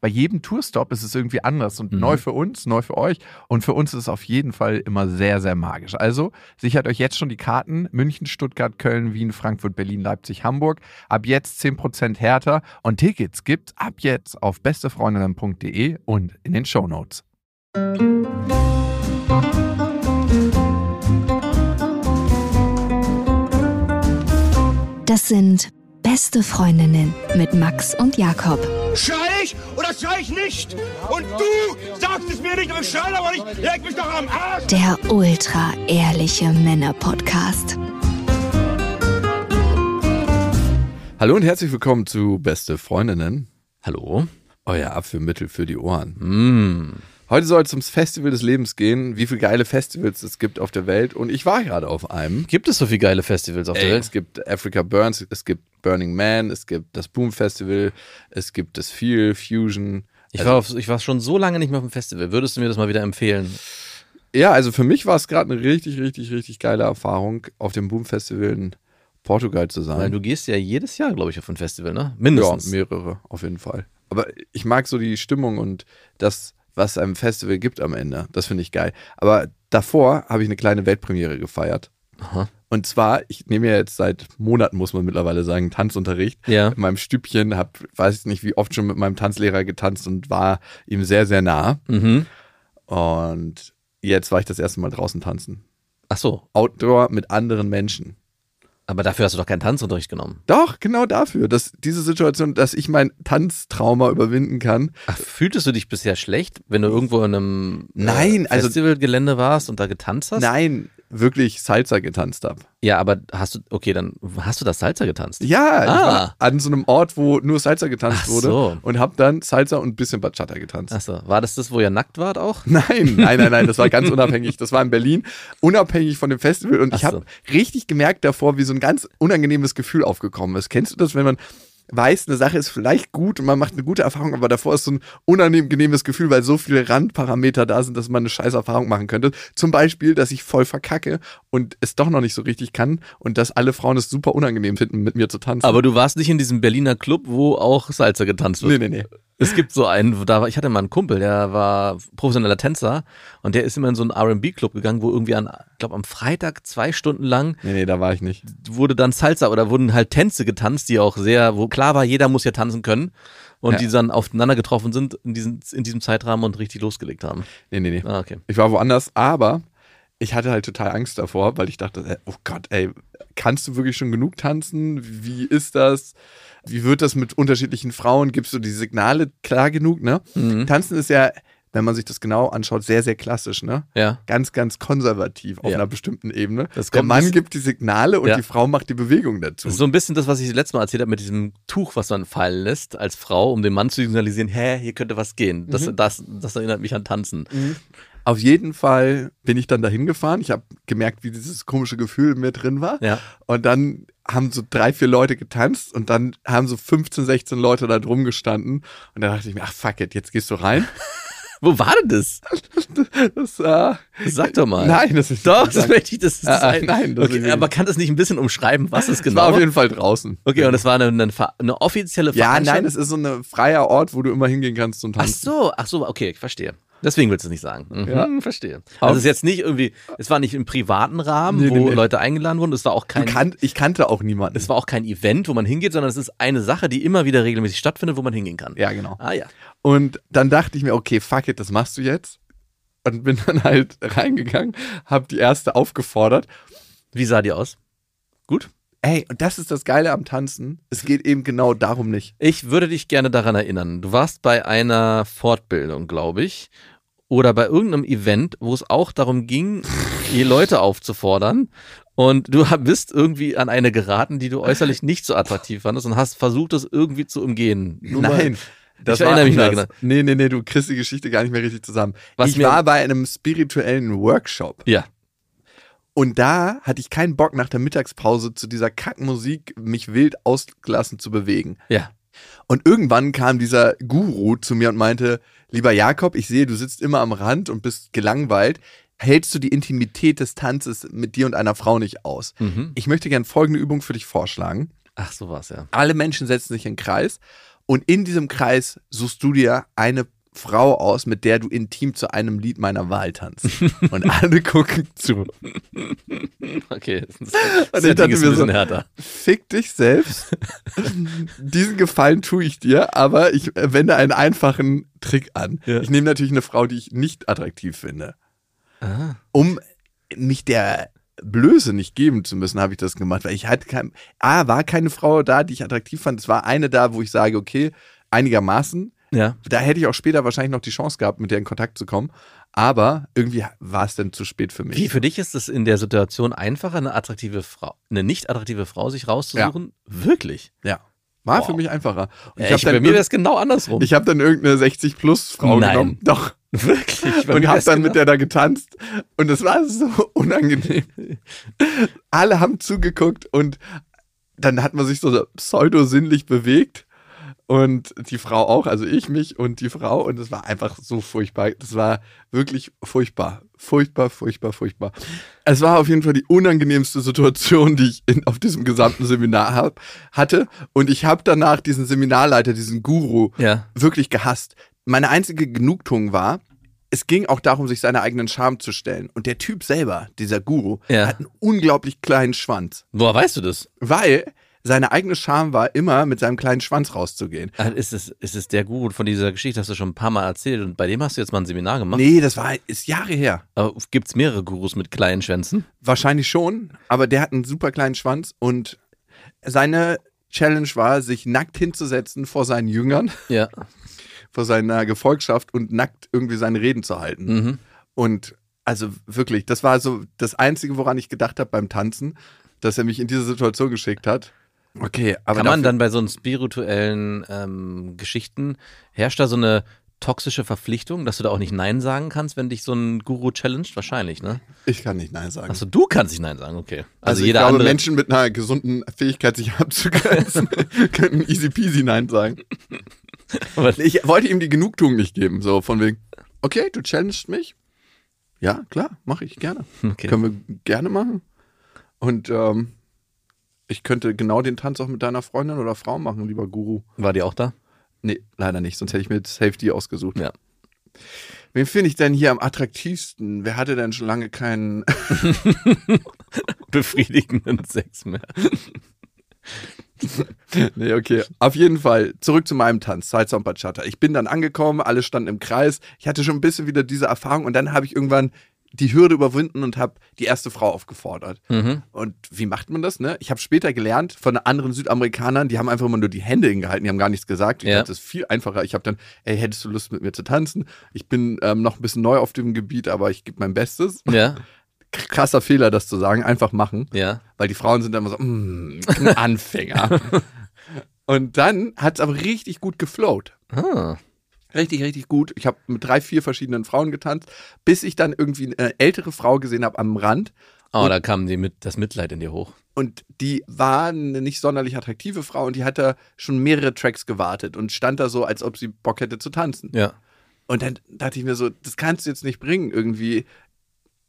bei jedem Tourstop ist es irgendwie anders und Mhm. neu für uns, neu für euch und für uns ist es auf jeden Fall immer sehr, sehr magisch. Also sichert euch jetzt schon die Karten München, Stuttgart, Köln, Wien, Frankfurt, Berlin, Leipzig, Hamburg. Ab jetzt 10% härter und Tickets gibt's ab jetzt auf bestefreundinnen.de und in den Shownotes. Das sind beste Freundinnen mit Max und Jakob. Schrei ich oder schrei ich nicht? Und du sagst es mir nicht und schrei aber nicht. Leg mich doch am Arsch. Der ultra ehrliche Männer-Podcast. Hallo und herzlich willkommen zu Beste Freundinnen. Hallo? Euer Abführmittel für die Ohren. Mm. Heute soll es ums Festival des Lebens gehen, wie viele geile Festivals es gibt auf der Welt. Und ich war gerade auf einem. Gibt es so viele geile Festivals auf der Ey, Welt? es gibt Africa Burns, es gibt Burning Man, es gibt das Boom Festival, es gibt das Feel Fusion. Ich Also- war, auf, ich war schon so lange nicht mehr auf dem Festival. Würdest du mir das mal wieder empfehlen? Ja, also für mich war es gerade eine richtig, richtig, richtig geile Erfahrung, auf dem Boom Festival in Portugal zu sein. Weil du gehst ja jedes Jahr, glaube ich, auf ein Festival, ne? ja, Mindestens. mehrere auf jeden Fall. Aber ich mag so die Stimmung und das, was einem Festival gibt am Ende. Das finde ich geil. Aber davor habe ich eine kleine Weltpremiere gefeiert. Aha. Und zwar, ich nehme ja jetzt seit Monaten, muss man mittlerweile sagen, Tanzunterricht. Ja. In meinem Stübchen, habe, weiß ich nicht, wie oft schon mit meinem Tanzlehrer getanzt und war ihm sehr, sehr nah. Mhm. Und jetzt war ich das erste Mal draußen tanzen. Ach so, Outdoor mit anderen Menschen. Aber dafür hast du doch keinen Tanzunterricht genommen. Doch, genau dafür, dass diese Situation, dass ich mein Tanztrauma überwinden kann. Ach, fühltest du dich bisher schlecht, wenn du irgendwo in einem Nein, äh, also- Festivalgelände warst und da getanzt hast? Nein, wirklich Salsa getanzt habe. Ja, aber hast du, okay, dann hast du das Salsa getanzt? Ja, ich Ah. an so einem Ort, wo nur Salsa getanzt Ach wurde so. und habe dann Salsa und ein bisschen Bachata getanzt. Achso, war das das, wo ihr nackt wart auch? Nein, nein, nein, nein, das war ganz unabhängig. Das war in Berlin, unabhängig von dem Festival. Und ich Ach so. habe richtig gemerkt davor, wie so ein ganz unangenehmes Gefühl aufgekommen ist. Kennst du das, wenn man weiß, eine Sache ist vielleicht gut und man macht eine gute Erfahrung, aber davor ist so ein unangenehmes Gefühl, weil so viele Randparameter da sind, dass man eine scheiß Erfahrung machen könnte. Zum Beispiel, dass ich voll verkacke und es doch noch nicht so richtig kann und dass alle Frauen es super unangenehm finden, mit mir zu tanzen. Aber du warst nicht in diesem Berliner Club, wo auch Salsa getanzt wird. nee, nee, nee. Es gibt so einen, da war, ich hatte mal einen Kumpel, der war professioneller Tänzer und der ist immer in so einen R&B-Club gegangen, wo irgendwie an, glaube am Freitag zwei Stunden lang Nee, nee, da war ich nicht. wurde dann Salsa oder wurden halt Tänze getanzt, die auch sehr, wo klar war, jeder muss ja tanzen können und Ja. die dann aufeinander getroffen sind in diesem, in diesem Zeitrahmen und richtig losgelegt haben. Nee, nee, nee. Ah, okay. Ich war woanders, aber ich hatte halt total Angst davor, weil ich dachte, äh, oh Gott, ey, kannst du wirklich schon genug tanzen? Wie ist das? Wie wird das mit unterschiedlichen Frauen? Gibst du die Signale klar genug, ne? Mhm. Tanzen ist ja, wenn man sich das genau anschaut, sehr, sehr klassisch, ne? Ja. Ganz, ganz konservativ auf Ja. einer bestimmten Ebene. Das Der Mann gibt die Signale und Ja. die Frau macht die Bewegung dazu. Das ist so ein bisschen das, was ich letztes Mal erzählt habe mit diesem Tuch, was man fallen lässt als Frau, um dem Mann zu signalisieren, hä, hier könnte was gehen. Das, Mhm. das, das erinnert mich an Tanzen. Auf jeden Fall bin ich dann dahin gefahren. Ich habe gemerkt, wie dieses komische Gefühl in mir drin war. Ja. Und dann haben so drei, vier Leute getanzt und dann haben so 15, 16 Leute da drum gestanden. Und da dachte ich mir, ach fuck it, jetzt gehst du rein. Wo war denn das? Das, äh, Sag doch mal. nein, das ist Doch, das möchte ich, das ist das Ah, ah, ein- nein, das okay, aber kann das nicht ein bisschen umschreiben, was es genau war auf jeden Fall draußen. Okay, und das war eine, eine, eine offizielle Ja, Veranstaltung? nein, es ist so ein freier Ort, wo du immer hingehen kannst zum Ach Tanzen. so, ach so, okay, ich verstehe. Deswegen willst du es nicht sagen. Mhm, Ja. verstehe. Also es ist jetzt nicht irgendwie, es war nicht im privaten Rahmen, Nee, wo nee. Leute eingeladen wurden, es war auch kein, kan ich kannte auch niemanden. es war auch kein Event, wo man hingeht, sondern es ist eine Sache, die immer wieder regelmäßig stattfindet, wo man hingehen kann. ja, genau. Ah ja. Und dann dachte ich mir, okay, fuck it, das machst du jetzt. Und bin dann halt reingegangen, hab die erste aufgefordert. Wie sah die aus? Gut. Ey, und das ist das Geile am Tanzen. Es geht eben genau darum nicht. Ich würde dich gerne daran erinnern. Du warst bei einer Fortbildung, glaube ich, oder bei irgendeinem Event, wo es auch darum ging, die Leute aufzufordern. Und du bist irgendwie an eine geraten, die du äußerlich nicht so attraktiv fandest und hast versucht, das irgendwie zu umgehen. Nur mal- Nein. Das Ich erinnere mich mehr anders. Nee, nee, nee, du kriegst die Geschichte gar nicht mehr richtig zusammen. Was ich war bei einem spirituellen Workshop Ja. Und da hatte ich keinen Bock nach der Mittagspause zu dieser Kackmusik mich wild ausgelassen zu bewegen. Ja. Und irgendwann kam dieser Guru zu mir und meinte, lieber Jakob, ich sehe, du sitzt immer am Rand und bist gelangweilt. Hältst du die Intimität des Tanzes mit dir und einer Frau nicht aus? Mhm. Ich möchte gern folgende Übung für dich vorschlagen. Ach, so war's, ja. Alle Menschen setzen sich in einen Kreis und in diesem Kreis suchst du dir eine Frau aus, mit der du intim zu einem Lied meiner Wahl tanzt. Und alle gucken zu. Okay. Das Und das ich dachte ist mir ein bisschen so- härter. Fick dich selbst. Diesen Gefallen tue ich dir, aber ich wende einen einfachen Trick an. Ja. Ich nehme natürlich eine Frau, die ich nicht attraktiv finde. Ah. Um mich der Blöße nicht geben zu müssen, habe ich das gemacht, weil ich hatte kein, A, war keine Frau da, die ich attraktiv fand. Es war eine da, wo ich sage, okay, einigermaßen. Ja. Da hätte ich auch später wahrscheinlich noch die Chance gehabt, mit der in Kontakt zu kommen. Aber irgendwie war es dann zu spät für mich. Wie für dich ist es in der Situation einfacher, eine attraktive Frau, eine nicht attraktive Frau sich rauszusuchen? Wirklich? Ja. War Wow. für mich einfacher. Und Ich hab bei dann mir wäre es genau andersrum. Ich habe dann irgendeine 60-plus-Frau Nein. genommen. Doch. Wirklich? Bei und habe dann genau- mit der da getanzt. Und es war so unangenehm. Alle haben zugeguckt und dann hat man sich so pseudo-sinnlich bewegt. Und die Frau auch, also ich mich und die Frau. Und es war einfach so furchtbar. Das war wirklich furchtbar. Furchtbar, furchtbar, furchtbar. Es war auf jeden Fall die unangenehmste Situation, die ich in, auf diesem gesamten Seminar hab, hatte. Und ich habe danach diesen Seminarleiter, diesen Guru, Ja. wirklich gehasst. Meine einzige Genugtuung war, es ging auch darum, sich seiner eigenen Scham zu stellen. Und der Typ selber, dieser Guru, Ja. hat einen unglaublich kleinen Schwanz. Woher weißt du das? Weil seine eigene Scham war, immer mit seinem kleinen Schwanz rauszugehen. Ah, Ist es, ist es der Guru von dieser Geschichte, hast du schon ein paar Mal erzählt und bei dem hast du jetzt mal ein Seminar gemacht? Nee, das war ist Jahre her. Aber gibt's mehrere Gurus mit kleinen Schwänzen? Wahrscheinlich schon, aber der hat einen super kleinen Schwanz und seine Challenge war, sich nackt hinzusetzen vor seinen Jüngern, Ja. vor seiner Gefolgschaft und nackt irgendwie seine Reden zu halten. Mhm. Und also wirklich, das war so das Einzige, woran ich gedacht habe beim Tanzen, dass er mich in diese Situation geschickt hat. Okay, aber Kann man dann bei so spirituellen ähm, Geschichten, herrscht da so eine toxische Verpflichtung, dass du da auch nicht Nein sagen kannst, wenn dich so ein Guru challenged? Wahrscheinlich, ne? ich kann nicht Nein sagen. Achso, du kannst nicht Nein sagen, okay. Also, Also, jeder ich glaube, andere. Menschen mit einer gesunden Fähigkeit, sich abzugrenzen, könnten easy peasy Nein sagen. Ich wollte ihm die Genugtuung nicht geben, so von wegen, okay, du challengest mich. Ja, klar, mache ich gerne. Okay. Können wir gerne machen. Und ähm, ich könnte genau den Tanz auch mit deiner Freundin oder Frau machen, lieber Guru. War die auch da? Nee, leider nicht, sonst hätte ich mir Safety ausgesucht. Ja. Wen finde ich denn hier am attraktivsten? Wer hatte denn schon lange keinen. Befriedigenden Sex mehr. nee, okay. Auf jeden Fall, zurück zu meinem Tanz, Salsa und Bachata. Ich bin dann angekommen, alle standen im Kreis. Ich hatte schon ein bisschen wieder diese Erfahrung und dann habe ich irgendwann die Hürde überwunden und habe die erste Frau aufgefordert. Mhm. Und wie macht man das, ne? Ich habe später gelernt von anderen Südamerikanern, die haben einfach immer nur die Hände hingehalten, die haben gar nichts gesagt. Ich Ja. dachte, das ist viel einfacher. Ich habe dann, ey, hättest du Lust mit mir zu tanzen? Ich bin ähm, noch ein bisschen neu auf dem Gebiet, aber ich gebe mein Bestes. Ja, Krasser Fehler, das zu sagen, einfach machen. ja. Weil die Frauen sind dann immer so, mm, ein Anfänger. Und dann hat es aber richtig gut geflowt. Ah. Richtig, richtig gut. Ich habe mit drei, vier verschiedenen Frauen getanzt, bis ich dann irgendwie eine ältere Frau gesehen habe am Rand. Oh, Und- da kam die mit, das Mitleid in dir hoch. Und die war eine nicht sonderlich attraktive Frau und die hat da schon mehrere Tracks gewartet und stand da so, als ob sie Bock hätte zu tanzen. Ja. Und dann dachte ich mir so, das kannst du jetzt nicht bringen, irgendwie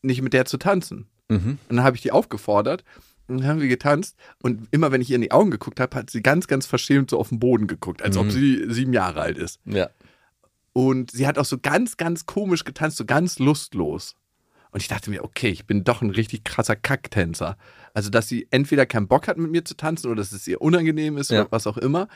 nicht mit der zu tanzen. Mhm. Und dann habe ich die aufgefordert und dann haben wir getanzt. Und immer wenn ich ihr in die Augen geguckt habe, hat sie ganz, ganz verschämt so auf den Boden geguckt, als ob Mhm. sie sieben Jahre alt ist. Ja. Und sie hat auch so ganz, ganz komisch getanzt, so ganz lustlos. Und ich dachte mir, okay, ich bin doch ein richtig krasser Kacktänzer. Also, dass sie entweder keinen Bock hat, mit mir zu tanzen oder dass es ihr unangenehm ist Ja. oder was auch immer.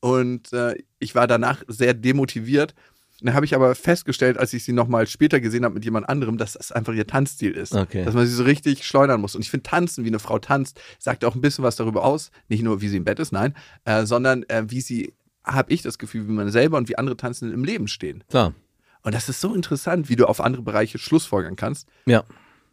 Und äh, ich war danach sehr demotiviert. Dann habe ich aber festgestellt, als ich sie nochmal später gesehen habe mit jemand anderem, dass das einfach ihr Tanzstil ist. Okay. Dass man sie so richtig schleudern muss. Und ich finde, tanzen, wie eine Frau tanzt, sagt auch ein bisschen was darüber aus. Nicht nur, wie sie im Bett ist, nein, äh, sondern äh, wie sie, habe ich das Gefühl, wie man selber und wie andere Tanzen im Leben stehen. Klar. Und das ist so interessant, wie du auf andere Bereiche Schlussfolgern kannst. Ja.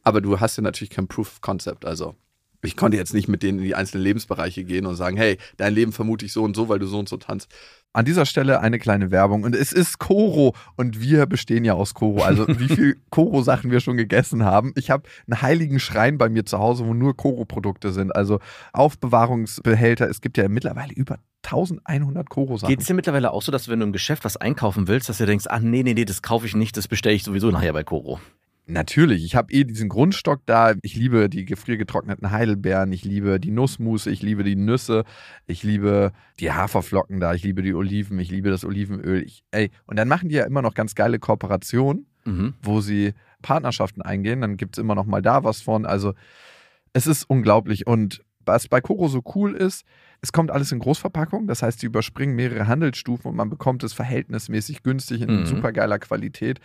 Aber du hast ja natürlich kein Proof of Concept, also Ich konnte jetzt nicht mit denen in die einzelnen Lebensbereiche gehen und sagen, hey, dein Leben vermute ich so und so, weil du so und so tanzt. An dieser Stelle eine kleine Werbung und es ist Koro und wir bestehen ja aus Koro. Also wie viel Koro-Sachen wir schon gegessen haben. Ich habe einen heiligen Schrein bei mir zu Hause, wo nur Koro-Produkte sind. Also Aufbewahrungsbehälter. Es gibt ja mittlerweile über 1100 Koro-Sachen. Geht es dir mittlerweile auch so, dass wenn du im Geschäft was einkaufen willst, dass du denkst, ach nee, nee, nee, das kaufe ich nicht, das bestelle ich sowieso nachher bei Koro? Natürlich, ich habe eh diesen Grundstock da. Ich liebe die gefriergetrockneten Heidelbeeren, ich liebe die Nussmusse, ich liebe die Nüsse, ich liebe die Haferflocken da, ich liebe die Oliven, ich liebe das Olivenöl. Ich, ey, und dann machen die ja immer noch ganz geile Kooperationen, Mhm. wo sie Partnerschaften eingehen. Dann gibt es immer noch mal da was von. Also es ist unglaublich. Und was bei Koro so cool ist, es kommt alles in Großverpackung. Das heißt, sie überspringen mehrere Handelsstufen und man bekommt es verhältnismäßig günstig in Mhm. super geiler Qualität.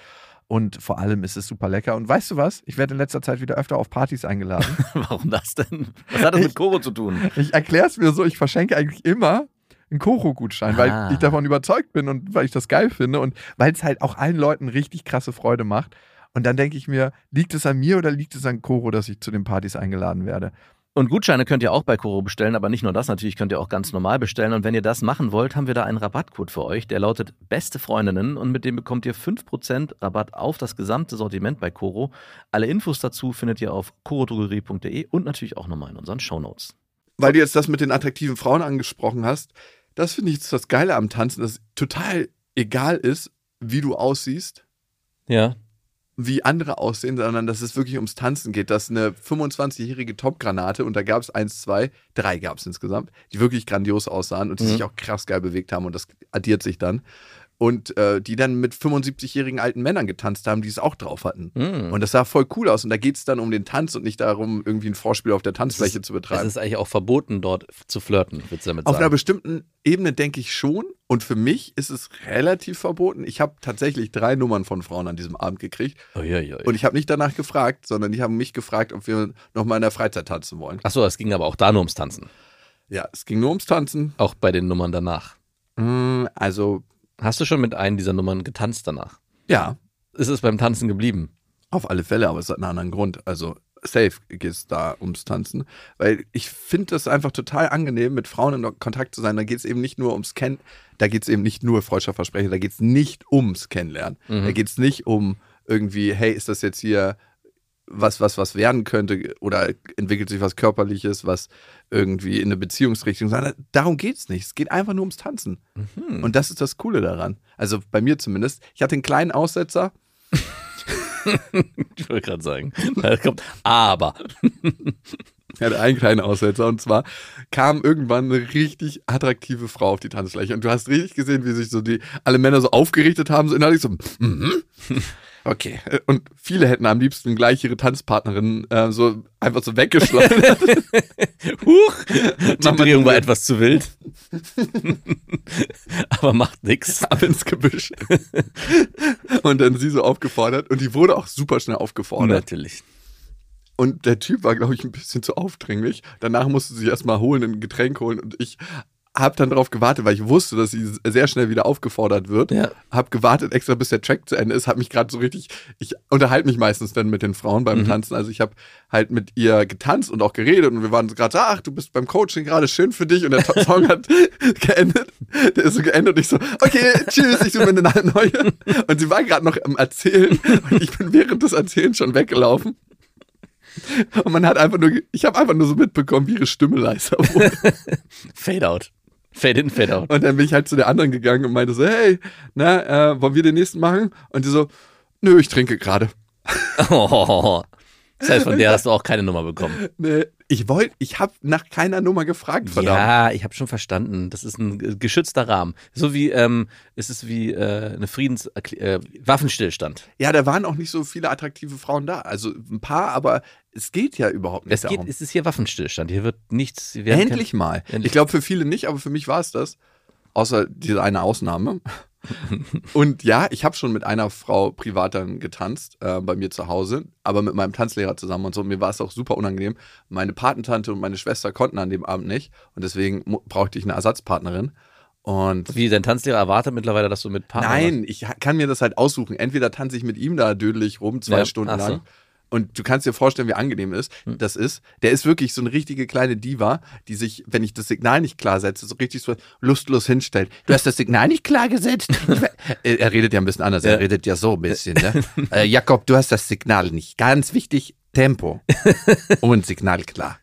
Und vor allem ist es super lecker. Und weißt du was? Ich werde in letzter Zeit wieder öfter auf Partys eingeladen. Warum das denn? Was hat das mit Koro zu tun? Ich erkläre es mir so, ich verschenke eigentlich immer einen Koro-Gutschein, Ah. weil ich davon überzeugt bin und weil ich das geil finde und weil es halt auch allen Leuten richtig krasse Freude macht. Und dann denke ich mir, liegt es an mir oder liegt es an Koro, dass ich zu den Partys eingeladen werde? Und Gutscheine könnt ihr auch bei Koro bestellen, aber nicht nur das, natürlich könnt ihr auch ganz normal bestellen. Und wenn ihr das machen wollt, haben wir da einen Rabattcode für euch, der lautet Beste Freundinnen und mit dem bekommt ihr 5% Rabatt auf das gesamte Sortiment bei Koro. Alle Infos dazu findet ihr auf korodrogerie.de und natürlich auch nochmal in unseren Shownotes. Weil du jetzt das mit den attraktiven Frauen angesprochen hast, das finde ich jetzt das Geile am Tanzen, dass es total egal ist, wie du aussiehst, Ja. Wie andere aussehen, sondern dass es wirklich ums Tanzen geht. Dass eine 25-jährige Top-Granate, und da gab es eins, zwei, drei gab es insgesamt, die wirklich grandios aussahen und die Mhm. sich auch krass geil bewegt haben und das addiert sich dann. Und äh, die dann mit 75-jährigen alten Männern getanzt haben, die es auch drauf hatten. Mhm. Und das sah voll cool aus. Und da geht es dann um den Tanz und nicht darum, irgendwie ein Vorspiel auf der Tanzfläche zu Es betreiben. ist eigentlich auch verboten, dort zu flirten, würdest du damit Auf einer sagen. bestimmten Ebene denke ich schon. Und für mich ist es relativ verboten. Ich habe tatsächlich drei Nummern von Frauen an diesem Abend gekriegt. Uiuiui. Und ich habe nicht danach gefragt, sondern die haben mich gefragt, ob wir noch mal in der Freizeit tanzen wollen. Achso, es ging aber auch da nur ums Tanzen. Ja, es ging nur ums Tanzen. Auch bei den Nummern danach. Mm, Also, Hast du schon mit einer dieser Nummern getanzt danach? ja, Ist es beim Tanzen geblieben? auf alle Fälle, aber es hat einen anderen Grund. Also, safe geht es da ums Tanzen. Weil ich finde das einfach total angenehm, mit Frauen in Kontakt zu sein. Da geht es eben nicht nur ums Kennen, da geht es eben nicht nur Freundschaftsversprechen, da geht es nicht ums Kennenlernen. Mhm. Da geht es nicht um irgendwie, hey, ist das jetzt hier was, was, was werden könnte oder entwickelt sich was Körperliches, was irgendwie in eine Beziehungsrichtung, sondern darum geht es nicht. Es geht einfach nur ums Tanzen. Mhm. Und das ist das Coole daran. Also bei mir zumindest. Ich hatte einen kleinen Aussetzer. Ich wollte gerade sagen. Da kommt, aber. Ich hatte einen kleinen Aussetzer und zwar kam irgendwann eine richtig attraktive Frau auf die Tanzfläche und du hast richtig gesehen, wie sich so die alle Männer so aufgerichtet haben, so innerlich so, mhm. Okay. Und viele hätten am liebsten gleich ihre Tanzpartnerin äh, so einfach so weggeschleudert. Huch! Die Drehung war etwas zu wild. aber macht nix. ab ins Gebüsch. und dann sie so aufgefordert und die wurde auch super schnell aufgefordert. Natürlich. Und der Typ war, glaube ich, ein bisschen zu aufdringlich. Danach musste sie erstmal holen, ein Getränk holen. Und ich habe dann darauf gewartet, weil ich wusste, dass sie sehr schnell wieder aufgefordert wird. Ja. Habe gewartet extra, bis der Track zu Ende ist. Habe mich gerade so richtig. Ich unterhalte mich meistens dann mit den Frauen beim Mhm. Tanzen. Also ich habe halt mit ihr getanzt und auch geredet. Und wir waren so gerade so, ach, du bist beim Coaching gerade schön für dich. Und der Song hat geendet. Der ist so geendet. Und ich so, okay, tschüss, ich suche mir eine neue. Und sie war gerade noch am Erzählen. Und ich bin während des Erzählens schon weggelaufen. Und man hat einfach nur, ich habe einfach nur so mitbekommen, wie ihre Stimme leiser wurde. Fade out. Fade in, fade out. Und dann bin ich halt zu der anderen gegangen und meinte so, hey, na, äh, wollen wir den nächsten machen? Und die so, nö, ich trinke gerade. Oh. Das heißt, von der hast du auch keine Nummer bekommen. Nee, ich wollte, ich habe nach keiner Nummer gefragt, verdammt. Ja, ich habe schon verstanden. Das ist ein geschützter Rahmen. So wie, ähm, es ist wie äh, eine Friedens äh, Waffenstillstand. Ja, da waren auch nicht so viele attraktive Frauen da. Also ein paar, aber es geht ja überhaupt nicht Es geht, darum. es ist hier Waffenstillstand. Hier wird nichts. wir Endlich mal. Endlich. Ich glaube für viele nicht, aber für mich war es das. Außer diese eine Ausnahme. Und ja, ich habe schon mit einer Frau privat dann getanzt, äh, bei mir zu Hause, aber mit meinem Tanzlehrer zusammen und so. Mir war es auch super unangenehm. Meine Patentante und meine Schwester konnten an dem Abend nicht und deswegen brauchte ich eine Ersatzpartnerin. Und Wie dein Tanzlehrer erwartet mittlerweile, dass du mit Partner nein, ich ha- kann mir das halt aussuchen. Entweder tanze ich mit ihm da dödelig rum, zwei Ja, Stunden so. lang. Und du kannst dir vorstellen, wie angenehm ist, Hm. das ist. Der ist wirklich so eine richtige kleine Diva, die sich, wenn ich das Signal nicht klar setze, so richtig so lustlos hinstellt. Du hast das Signal nicht klar gesetzt. Äh, er redet ja ein bisschen anders. Er redet ja so ein bisschen. Ne? äh, Jakob, du hast das Signal nicht. Ganz wichtig, Tempo und Signal klar.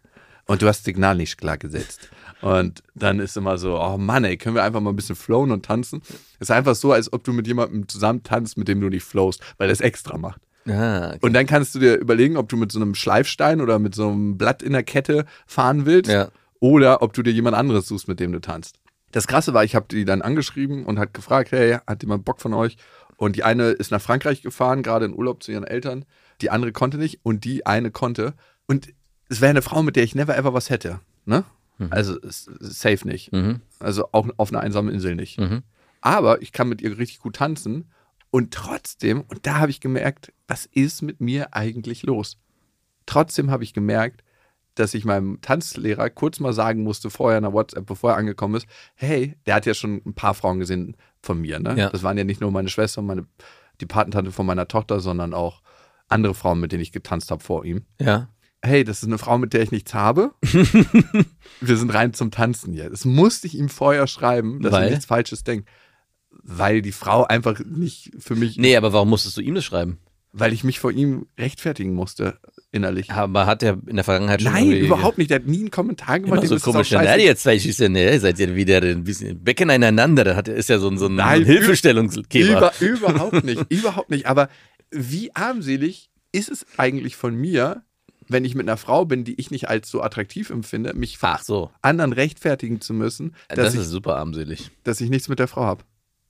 Und du hast Signal nicht klar gesetzt. Und dann ist immer so, oh Mann, ey, können wir einfach mal ein bisschen flowen und tanzen? Es ist einfach so, als ob du mit jemandem zusammen tanzt, mit dem du nicht flowst, weil er es extra macht. Ah, okay. Und dann kannst du dir überlegen, ob du mit so einem Schleifstein oder mit so einem Blatt in der Kette fahren willst Ja. oder ob du dir jemand anderes suchst, mit dem du tanzt. Das Krasse war, ich habe die dann angeschrieben und hat gefragt, hey, hat jemand Bock von euch? Und die eine ist nach Frankreich gefahren, gerade in Urlaub zu ihren Eltern. Die andere konnte nicht und die eine konnte. Und es wäre eine Frau, mit der ich never ever was hätte. Ne? Also s- safe nicht. Mhm. Also auch auf einer einsamen Insel nicht. Mhm. Aber ich kann mit ihr richtig gut tanzen. Und trotzdem, und da habe ich gemerkt, was ist mit mir eigentlich los? Trotzdem habe ich gemerkt, dass ich meinem Tanzlehrer kurz mal sagen musste, vorher in der WhatsApp, bevor er angekommen ist, hey, der hat ja schon ein paar Frauen gesehen von mir. Ne? Ja. Das waren ja nicht nur meine Schwester und meine, die Patentante von meiner Tochter, sondern auch andere Frauen, mit denen ich getanzt habe vor ihm. Ja. Hey, das ist eine Frau, mit der ich nichts habe. Wir sind rein zum Tanzen hier. Das musste ich ihm vorher schreiben, dass Weil? er nichts Falsches denkt. Weil die Frau einfach nicht für mich, Nee, aber warum musstest du ihm das schreiben? weil ich mich vor ihm rechtfertigen musste, innerlich. Aber hat er in der Vergangenheit schon Nein, überhaupt nicht. Der hat nie einen Kommentar gemacht. Immer so das komisch. Na, scheiße- jetzt zwei Schüsse, ne? Seid ihr wieder ein bisschen Becken aneinander. Da hat, ist ja so ein, so ein Nein, Hilfestellungsgeber. Über, überhaupt nicht, überhaupt nicht. Aber wie armselig ist es eigentlich von mir, wenn ich mit einer Frau bin, die ich nicht als so attraktiv empfinde, mich Ach so. anderen rechtfertigen zu müssen, Das, ist ich, super armselig. dass ich nichts mit der Frau habe.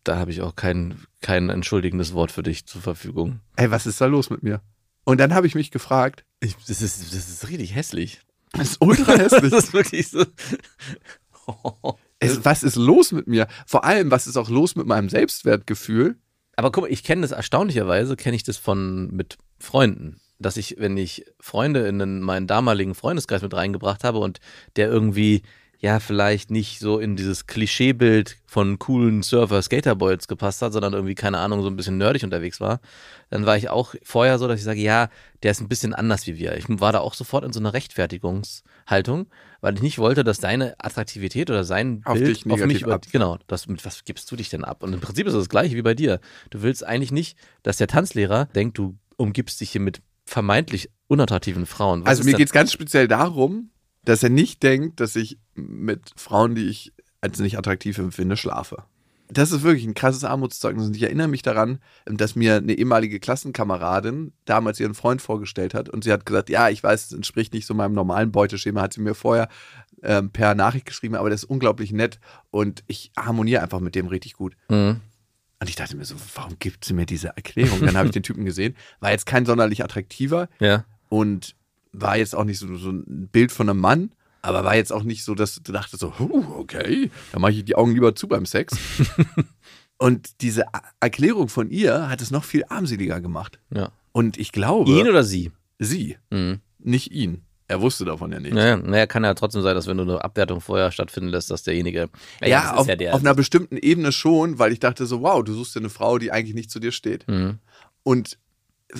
Da habe ich auch kein, kein entschuldigendes Wort für dich zur Verfügung. Ey, was ist da los mit mir? Und dann habe ich mich gefragt, Ich, das, ist, das ist richtig hässlich. das ist ultra hässlich. Das ist wirklich so. es, was ist los mit mir? Vor allem, was ist auch los mit meinem Selbstwertgefühl? Aber guck mal, ich kenne das erstaunlicherweise, kenne ich das von mit Freunden. Dass ich, wenn ich Freunde in meinen damaligen Freundeskreis mit reingebracht habe und der irgendwie, ja, vielleicht nicht so in dieses Klischeebild von coolen Surfer, Skaterboys gepasst hat, sondern irgendwie, keine Ahnung, so ein bisschen nerdig unterwegs war, dann war ich auch vorher so, dass ich sage, ja, der ist ein bisschen anders wie wir. Ich war da auch sofort in so einer Rechtfertigungshaltung, weil ich nicht wollte, dass deine Attraktivität oder sein Auf Bild auf mich über, ab. Genau, das, mit was gibst du dich denn ab? Und im Prinzip ist es das gleiche wie bei dir. Du willst eigentlich nicht, dass der Tanzlehrer denkt, du umgibst dich hier mit vermeintlich unattraktiven Frauen. Was also mir geht es ganz speziell darum, dass er nicht denkt, dass ich mit Frauen, die ich als nicht attraktiv empfinde, schlafe. Das ist wirklich ein krasses Armutszeugnis. Und ich erinnere mich daran, dass mir eine ehemalige Klassenkameradin damals ihren Freund vorgestellt hat. Und sie hat gesagt, ja, ich weiß, es entspricht nicht so meinem normalen Beuteschema, hat sie mir vorher ähm, per Nachricht geschrieben, aber das ist unglaublich nett und ich harmoniere einfach mit dem richtig gut. Mhm. Und ich dachte mir so, warum gibt sie mir diese Erklärung? Dann habe ich den Typen gesehen, war jetzt kein sonderlich attraktiver, Ja. und war jetzt auch nicht so, so ein Bild von einem Mann, aber war jetzt auch nicht so, dass du dachtest so, huh, okay, dann mache ich die Augen lieber zu beim Sex. und diese Erklärung von ihr hat es noch viel armseliger gemacht. ja. Und ich glaube, Ihn oder sie? sie, Mhm. nicht ihn. Er wusste davon ja nichts. Naja, naja, kann ja trotzdem sein, dass wenn du eine Abwertung vorher stattfinden lässt, dass derjenige. Ja, ist auf, ja der. auf einer bestimmten Ebene schon, weil ich dachte so, wow, du suchst dir eine Frau, die eigentlich nicht zu dir steht. Mhm. Und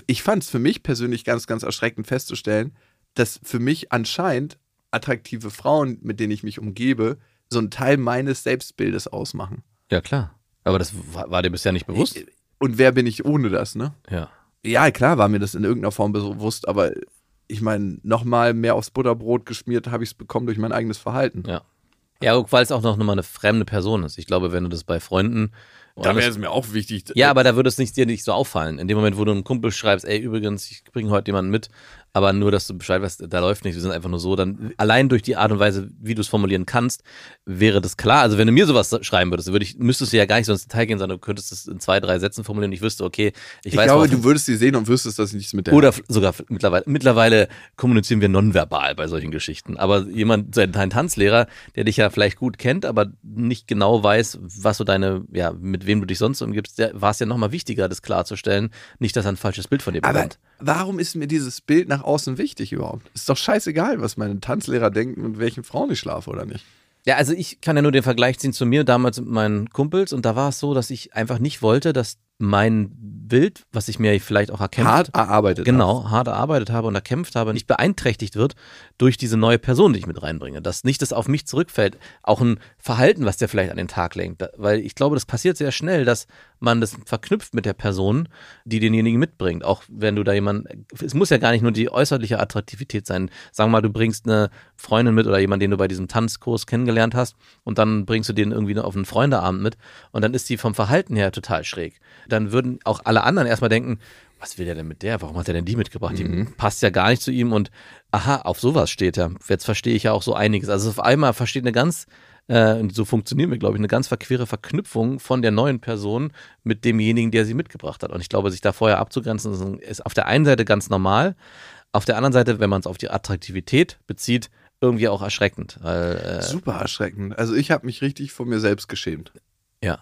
ich fand es für mich persönlich ganz, ganz erschreckend festzustellen, dass für mich anscheinend attraktive Frauen, mit denen ich mich umgebe, so einen Teil meines Selbstbildes ausmachen. Ja, klar. Aber das war, war dir bisher nicht bewusst? Und wer bin ich ohne das, ne? Ja. Ja, klar war mir das in irgendeiner Form bewusst, aber ich meine, nochmal mehr aufs Butterbrot geschmiert habe ich es bekommen durch mein eigenes Verhalten. Ja. Ja, weil es auch noch mal eine fremde Person ist. Ich glaube, wenn du das bei Freunden. Da wäre es mir auch wichtig. Ja, aber da würde es nicht, dir nicht so auffallen. In dem Moment, wo du einem Kumpel schreibst, ey, übrigens, ich bringe heute jemanden mit, aber nur, dass du Bescheid weißt, da läuft nichts, wir sind einfach nur so, dann allein durch die Art und Weise, wie du es formulieren kannst, wäre das klar. Also wenn du mir sowas schreiben würdest, würde ich, müsstest du ja gar nicht so ins Detail gehen, sondern du könntest es in zwei, drei Sätzen formulieren ich wüsste, okay, ich, ich weiß, glaube, worauf- du würdest sie sehen und wüsstest, dass sie nichts mit der oder f- sogar mittlerweile, mittlerweile kommunizieren wir nonverbal bei solchen Geschichten. Aber jemand, dein dein Tanzlehrer, der dich ja vielleicht gut kennt, aber nicht genau weiß, was so deine, ja, mit wem du dich sonst umgibst, der war es ja nochmal wichtiger, das klarzustellen. Nicht, dass er ein falsches Bild von dir Aber bekommt. Warum ist mir dieses Bild nach außen wichtig überhaupt? Ist doch scheißegal, was meine Tanzlehrer denken, mit welchen Frauen ich schlafe oder nicht. Ja, also ich kann ja nur den Vergleich ziehen zu mir damals mit meinen Kumpels und da war es so, dass ich einfach nicht wollte, dass mein Bild, was ich mir vielleicht auch erkämpft Hart erarbeitet. genau, hart erarbeitet habe und erkämpft habe, nicht beeinträchtigt wird durch diese neue Person, die ich mit reinbringe. Dass nicht das auf mich zurückfällt. Auch ein Verhalten, was der vielleicht an den Tag lenkt. Weil ich glaube, das passiert sehr schnell, dass man das verknüpft mit der Person, die denjenigen mitbringt. Auch wenn du da jemanden, es muss ja gar nicht nur die äußerliche Attraktivität sein. Sagen wir mal, du bringst eine Freundin mit oder jemanden, den du bei diesem Tanzkurs kennengelernt hast und dann bringst du den irgendwie auf einen Freundeabend mit und dann ist die vom Verhalten her total schräg. Dann würden auch alle anderen erstmal denken, was will der denn mit der? Warum hat er denn die mitgebracht? Die passt ja gar nicht zu ihm und aha, auf sowas steht er. Jetzt verstehe ich ja auch so einiges. Also auf einmal versteht eine ganz, äh, und so funktionieren wir, glaube ich, eine ganz verquere Verknüpfung von der neuen Person mit demjenigen, der sie mitgebracht hat. Und ich glaube, sich da vorher abzugrenzen, ist- auf der einen Seite ganz normal, auf der anderen Seite, wenn man es auf die Attraktivität bezieht, irgendwie auch erschreckend. Weil, äh, Super erschreckend. Also ich habe mich richtig vor mir selbst geschämt. ja.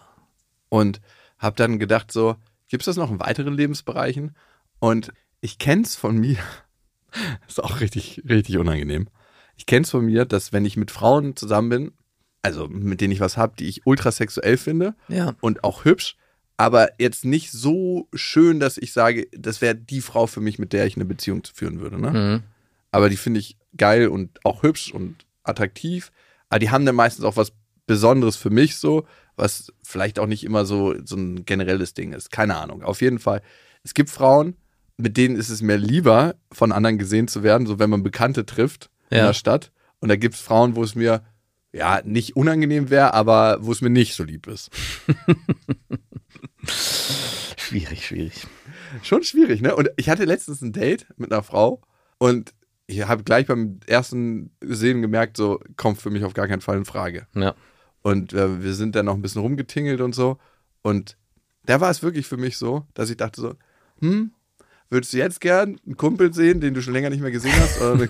und habe dann gedacht so, gibt es das noch in weiteren Lebensbereichen? Und ich kenn's von mir, ist auch richtig, richtig unangenehm. Ich kenn's von mir, dass wenn ich mit Frauen zusammen bin, also mit denen ich was habe, die ich ultrasexuell finde Ja. und auch hübsch, aber jetzt nicht so schön, dass ich sage, das wäre die Frau für mich, mit der ich eine Beziehung führen würde. Ne? Mhm. aber die finde ich geil und auch hübsch und attraktiv. Aber die haben dann meistens auch was Besonderes für mich so, was vielleicht auch nicht immer so, so ein generelles Ding ist. Keine Ahnung. Auf jeden Fall. Es gibt Frauen, mit denen ist es mir lieber, von anderen gesehen zu werden, so wenn man Bekannte trifft in Ja. der Stadt. Und da gibt es Frauen, wo es mir ja nicht unangenehm wäre, aber wo es mir nicht so lieb ist. Schwierig, schwierig. Schon schwierig, ne? Und ich hatte letztens ein Date mit einer Frau und ich habe gleich beim ersten Sehen gemerkt, so kommt für mich auf gar keinen Fall in Frage. Ja. Und äh, wir sind dann noch ein bisschen rumgetingelt und so. Und da war es wirklich für mich so, dass ich dachte so, hm, würdest du jetzt gern einen Kumpel sehen, den du schon länger nicht mehr gesehen hast? Oder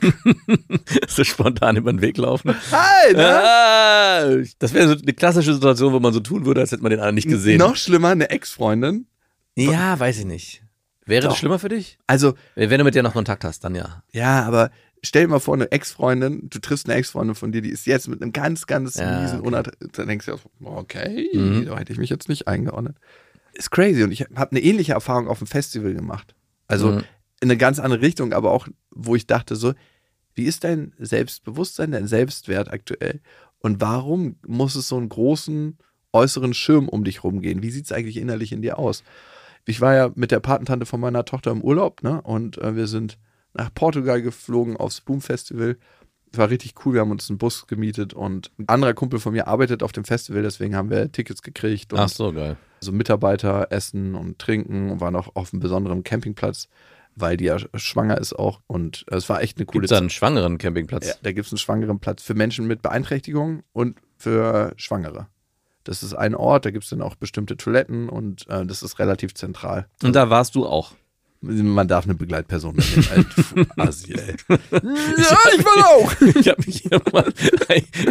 so spontan über den Weg laufen. Hi, ne? Ah, das wäre so eine klassische Situation, wo man so tun würde, als hätte man den anderen nicht gesehen. Noch schlimmer, eine Ex-Freundin. Ja, weiß ich nicht. Wäre das Doch. schlimmer für dich? Also, Wenn du mit dir noch Kontakt hast, dann ja. ja, aber stell dir mal vor, eine Ex-Freundin, du triffst eine Ex-Freundin von dir, die ist jetzt mit einem ganz, ganz Ja, miesen okay. Unart Dann denkst du, okay, Mhm. da hätte ich mich jetzt nicht eingeordnet. Ist crazy und ich habe eine ähnliche Erfahrung auf dem Festival gemacht. Also Mhm. in eine ganz andere Richtung, aber auch, wo ich dachte so, wie ist dein Selbstbewusstsein, dein Selbstwert aktuell? Und warum muss es so einen großen äußeren Schirm um dich rumgehen? Wie sieht es eigentlich innerlich in dir aus? Ich war ja mit der Patentante von meiner Tochter im Urlaub, ne? Und äh, wir sind nach Portugal geflogen aufs Boom Festival. Es war richtig cool, wir haben uns einen Bus gemietet und ein anderer Kumpel von mir arbeitet auf dem Festival, deswegen haben wir Tickets gekriegt und Ach so, geil. So Mitarbeiter essen und trinken und waren auch auf einem besonderen Campingplatz, weil die ja schwanger ist auch. Und es war echt eine coole Gibt es einen schwangeren Campingplatz? Ja, da gibt es einen schwangeren Platz für Menschen mit Beeinträchtigung und für Schwangere. Das ist ein Ort, da gibt es dann auch bestimmte Toiletten und äh, das ist relativ zentral. Und da warst du auch. Man darf eine Begleitperson mitnehmen. Ey. ja, ich will auch. Ich habe mich hier mal.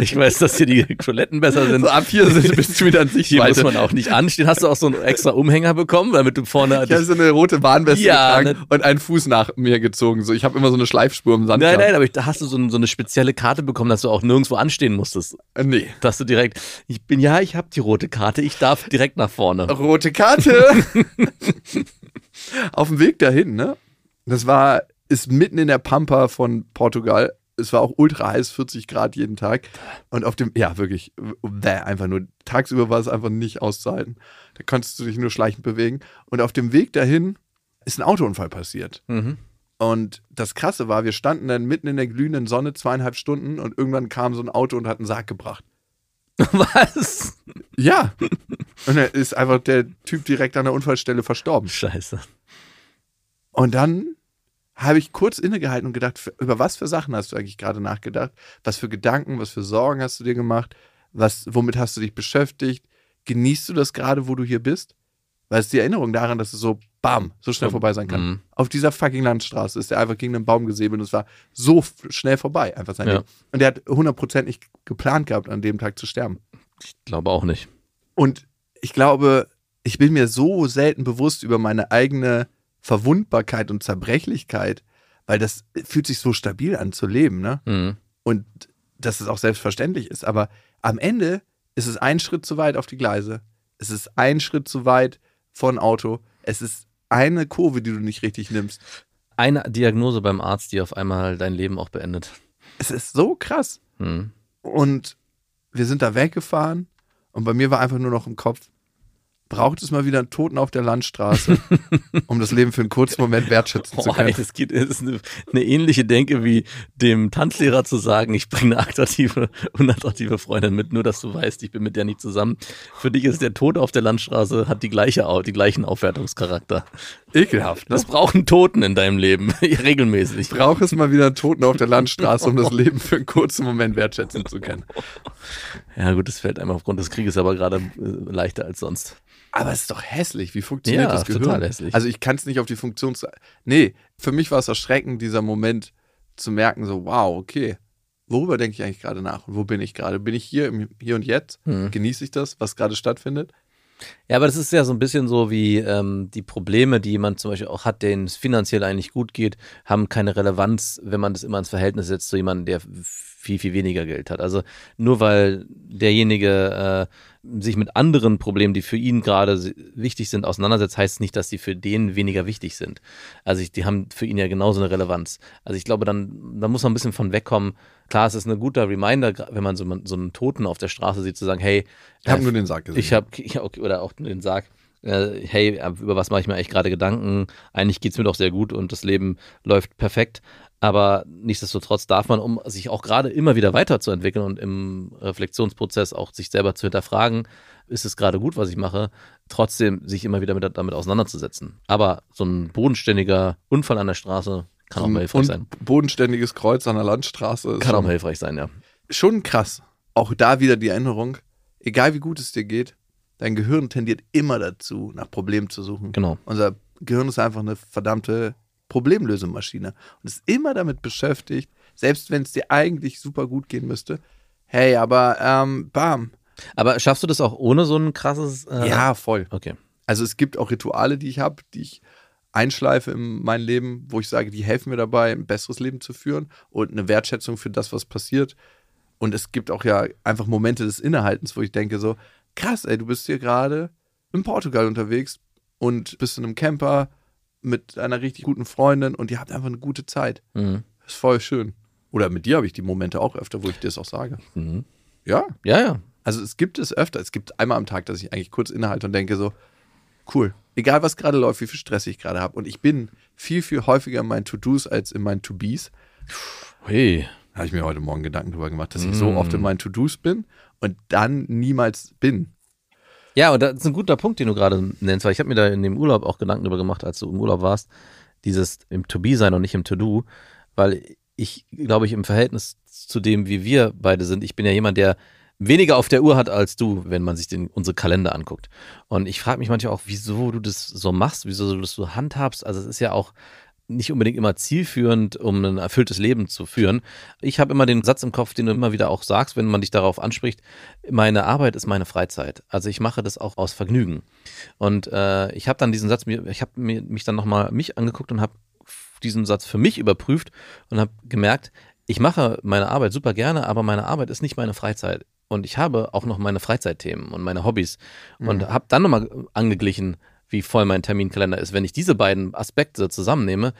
Ich weiß, dass hier die Toiletten besser sind. So, ab hier sind, bist du wieder an sich Hier muss man auch nicht anstehen. Hast du auch so einen extra Umhänger bekommen, damit du vorne. Ich habe so eine rote Warnweste Ja, getragen ne- und einen Fuß nach mir gezogen. So, ich habe immer so eine Schleifspur im Sand. Nein, gehabt. nein, aber ich- da hast du so, ein, so eine spezielle Karte bekommen, dass du auch nirgendwo anstehen musstest. Äh, Nee. Dass du direkt, ich bin, ja, ich habe die rote Karte, ich darf direkt nach vorne. Rote Karte. Auf dem Weg dahin, ne? Das war, ist mitten in der Pampa von Portugal. Es war auch ultra heiß, 40 Grad jeden Tag. Und auf dem, ja, wirklich, bäh, einfach nur, tagsüber war es einfach nicht auszuhalten. Da konntest du dich nur schleichend bewegen. Und auf dem Weg dahin ist ein Autounfall passiert. Mhm. Und das Krasse war, wir standen dann mitten in der glühenden Sonne zweieinhalb Stunden und irgendwann kam so ein Auto und hat einen Sarg gebracht. Was? Ja. Und dann ist einfach der Typ direkt an der Unfallstelle verstorben. Scheiße. Und dann habe ich kurz innegehalten und gedacht, über was für Sachen hast du eigentlich gerade nachgedacht? Was für Gedanken, was für Sorgen hast du dir gemacht? Was, womit hast du dich beschäftigt? Genießt du das gerade, wo du hier bist? Weil es die Erinnerung daran, dass es so bam, so schnell vorbei sein kann. mhm. Auf dieser fucking Landstraße ist er einfach gegen einen Baum gesäbelt und es war so schnell vorbei, einfach sein Ja. Leben. Und er hat 100% nicht geplant gehabt, an dem Tag zu sterben. Ich glaube auch nicht. Und ich glaube, ich bin mir so selten bewusst über meine eigene Verwundbarkeit und Zerbrechlichkeit, weil das fühlt sich so stabil an zu leben, ne? Mhm. Und dass es auch selbstverständlich ist. Aber am Ende ist es ein Schritt zu weit auf die Gleise. Es ist ein Schritt zu weit von Auto. Es ist eine Kurve, die du nicht richtig nimmst. Eine Diagnose beim Arzt, die auf einmal dein Leben auch beendet. Es ist so krass. Hm. Und wir sind da weggefahren und bei mir war einfach nur noch im Kopf, braucht es mal wieder einen Toten auf der Landstraße, um das Leben für einen kurzen Moment wertschätzen zu Oh, ey, können. das, geht, das ist eine, eine ähnliche Denke wie dem Tanzlehrer zu sagen, ich bringe eine attraktive, unattraktive Freundin mit, nur dass du weißt, ich bin mit der nicht zusammen. Für dich ist der Tod auf der Landstraße, hat die gleiche, die gleichen Aufwertungscharakter. Ekelhaft, ne? Das brauchen Toten in deinem Leben, regelmäßig. Braucht es mal wieder einen Toten auf der Landstraße, um das Leben für einen kurzen Moment wertschätzen zu können. Ja gut, das fällt einem aufgrund des Krieges aber gerade äh, leichter als sonst. Aber es ist doch hässlich. Wie funktioniert Ja, das Gehirn? total hässlich. Also ich kann es nicht auf die Funktions... Nee, für mich war es erschreckend, dieser Moment zu merken, so wow, okay, worüber denke ich eigentlich gerade nach? Und wo bin ich gerade? Bin ich hier im Hier und Jetzt? Hm. Genieße ich das, was gerade stattfindet? Ja, aber das ist ja so ein bisschen so wie ähm, die Probleme, die man zum Beispiel auch hat, denen es finanziell eigentlich gut geht, haben keine Relevanz, wenn man das immer ins Verhältnis setzt zu jemandem, der viel, viel weniger Geld hat. Also nur weil derjenige äh, sich mit anderen Problemen, die für ihn gerade wichtig sind, auseinandersetzt, heißt es nicht, dass die für den weniger wichtig sind. Also ich, die haben für ihn ja genauso eine Relevanz. Also ich glaube, dann, da muss man ein bisschen von wegkommen. Klar, es ist ein guter Reminder, wenn man so, so einen Toten auf der Straße sieht, zu sagen, hey, Ich habe äh, nur den Sarg gesehen. ich habe, ja, okay, oder auch den Sarg, äh, hey, über was mache ich mir eigentlich gerade Gedanken? Eigentlich geht's mir doch sehr gut und das Leben läuft perfekt. Aber nichtsdestotrotz darf man, um sich auch gerade immer wieder weiterzuentwickeln und im Reflexionsprozess auch sich selber zu hinterfragen, ist es gerade gut, was ich mache, trotzdem sich immer wieder mit, damit auseinanderzusetzen. Aber so ein bodenständiger Unfall an der Straße kann auch mal hilfreich sein. bodenständiges Kreuz an der Landstraße. Ist Kann auch mal hilfreich sein, ja. schon krass. Auch da wieder die Erinnerung, egal wie gut es dir geht, dein Gehirn tendiert immer dazu, nach Problemen zu suchen. Genau. Unser Gehirn ist einfach eine verdammte Problemlösemaschine und ist immer damit beschäftigt, selbst wenn es dir eigentlich super gut gehen müsste. Hey, aber ähm, bam. Aber schaffst du das auch ohne so ein krasses. Äh, Ja, voll. Okay. Also es gibt auch Rituale, die ich habe, die ich einschleife in mein Leben, wo ich sage, die helfen mir dabei, ein besseres Leben zu führen und eine Wertschätzung für das, was passiert. Und es gibt auch ja einfach Momente des Innehaltens, wo ich denke so, krass, ey, du bist hier gerade in Portugal unterwegs und bist in einem Camper mit einer richtig guten Freundin und ihr habt einfach eine gute Zeit. Mhm. Das ist voll schön. Oder mit dir habe ich die Momente auch öfter, wo ich dir das auch sage. Mhm. Ja, Ja, ja. also es gibt es öfter. Es gibt einmal am Tag, dass ich eigentlich kurz innehalte und denke so, cool. Egal was gerade läuft, wie viel Stress ich gerade habe. Und ich bin viel, viel häufiger in meinen To-Dos als in meinen To-Bes. Hey. Habe ich mir heute Morgen Gedanken darüber gemacht, dass ich so Mm. oft in meinen To-Dos bin und dann niemals bin. Ja, und das ist ein guter Punkt, den du gerade nennst, weil ich habe mir da in dem Urlaub auch Gedanken darüber gemacht, als du im Urlaub warst, dieses im To-Be sein und nicht im To-Do, weil ich, glaube ich, im Verhältnis zu dem, wie wir beide sind, ich bin ja jemand, der weniger auf der Uhr hat als du, wenn man sich den, unsere Kalender anguckt. Und ich frage mich manchmal auch, wieso du das so machst, wieso du das so handhabst. Also es ist ja auch nicht unbedingt immer zielführend, um ein erfülltes Leben zu führen. Ich habe immer den Satz im Kopf, den du immer wieder auch sagst, wenn man dich darauf anspricht, meine Arbeit ist meine Freizeit. Also ich mache das auch aus Vergnügen. Und äh, ich habe dann diesen Satz, ich habe mich dann nochmal mich angeguckt und habe diesen Satz für mich überprüft und habe gemerkt, ich mache meine Arbeit super gerne, aber meine Arbeit ist nicht meine Freizeit. Und ich habe auch noch meine Freizeitthemen und meine Hobbys. Und habe dann nochmal angeglichen, wie voll mein Terminkalender ist, wenn ich diese beiden Aspekte zusammennehme.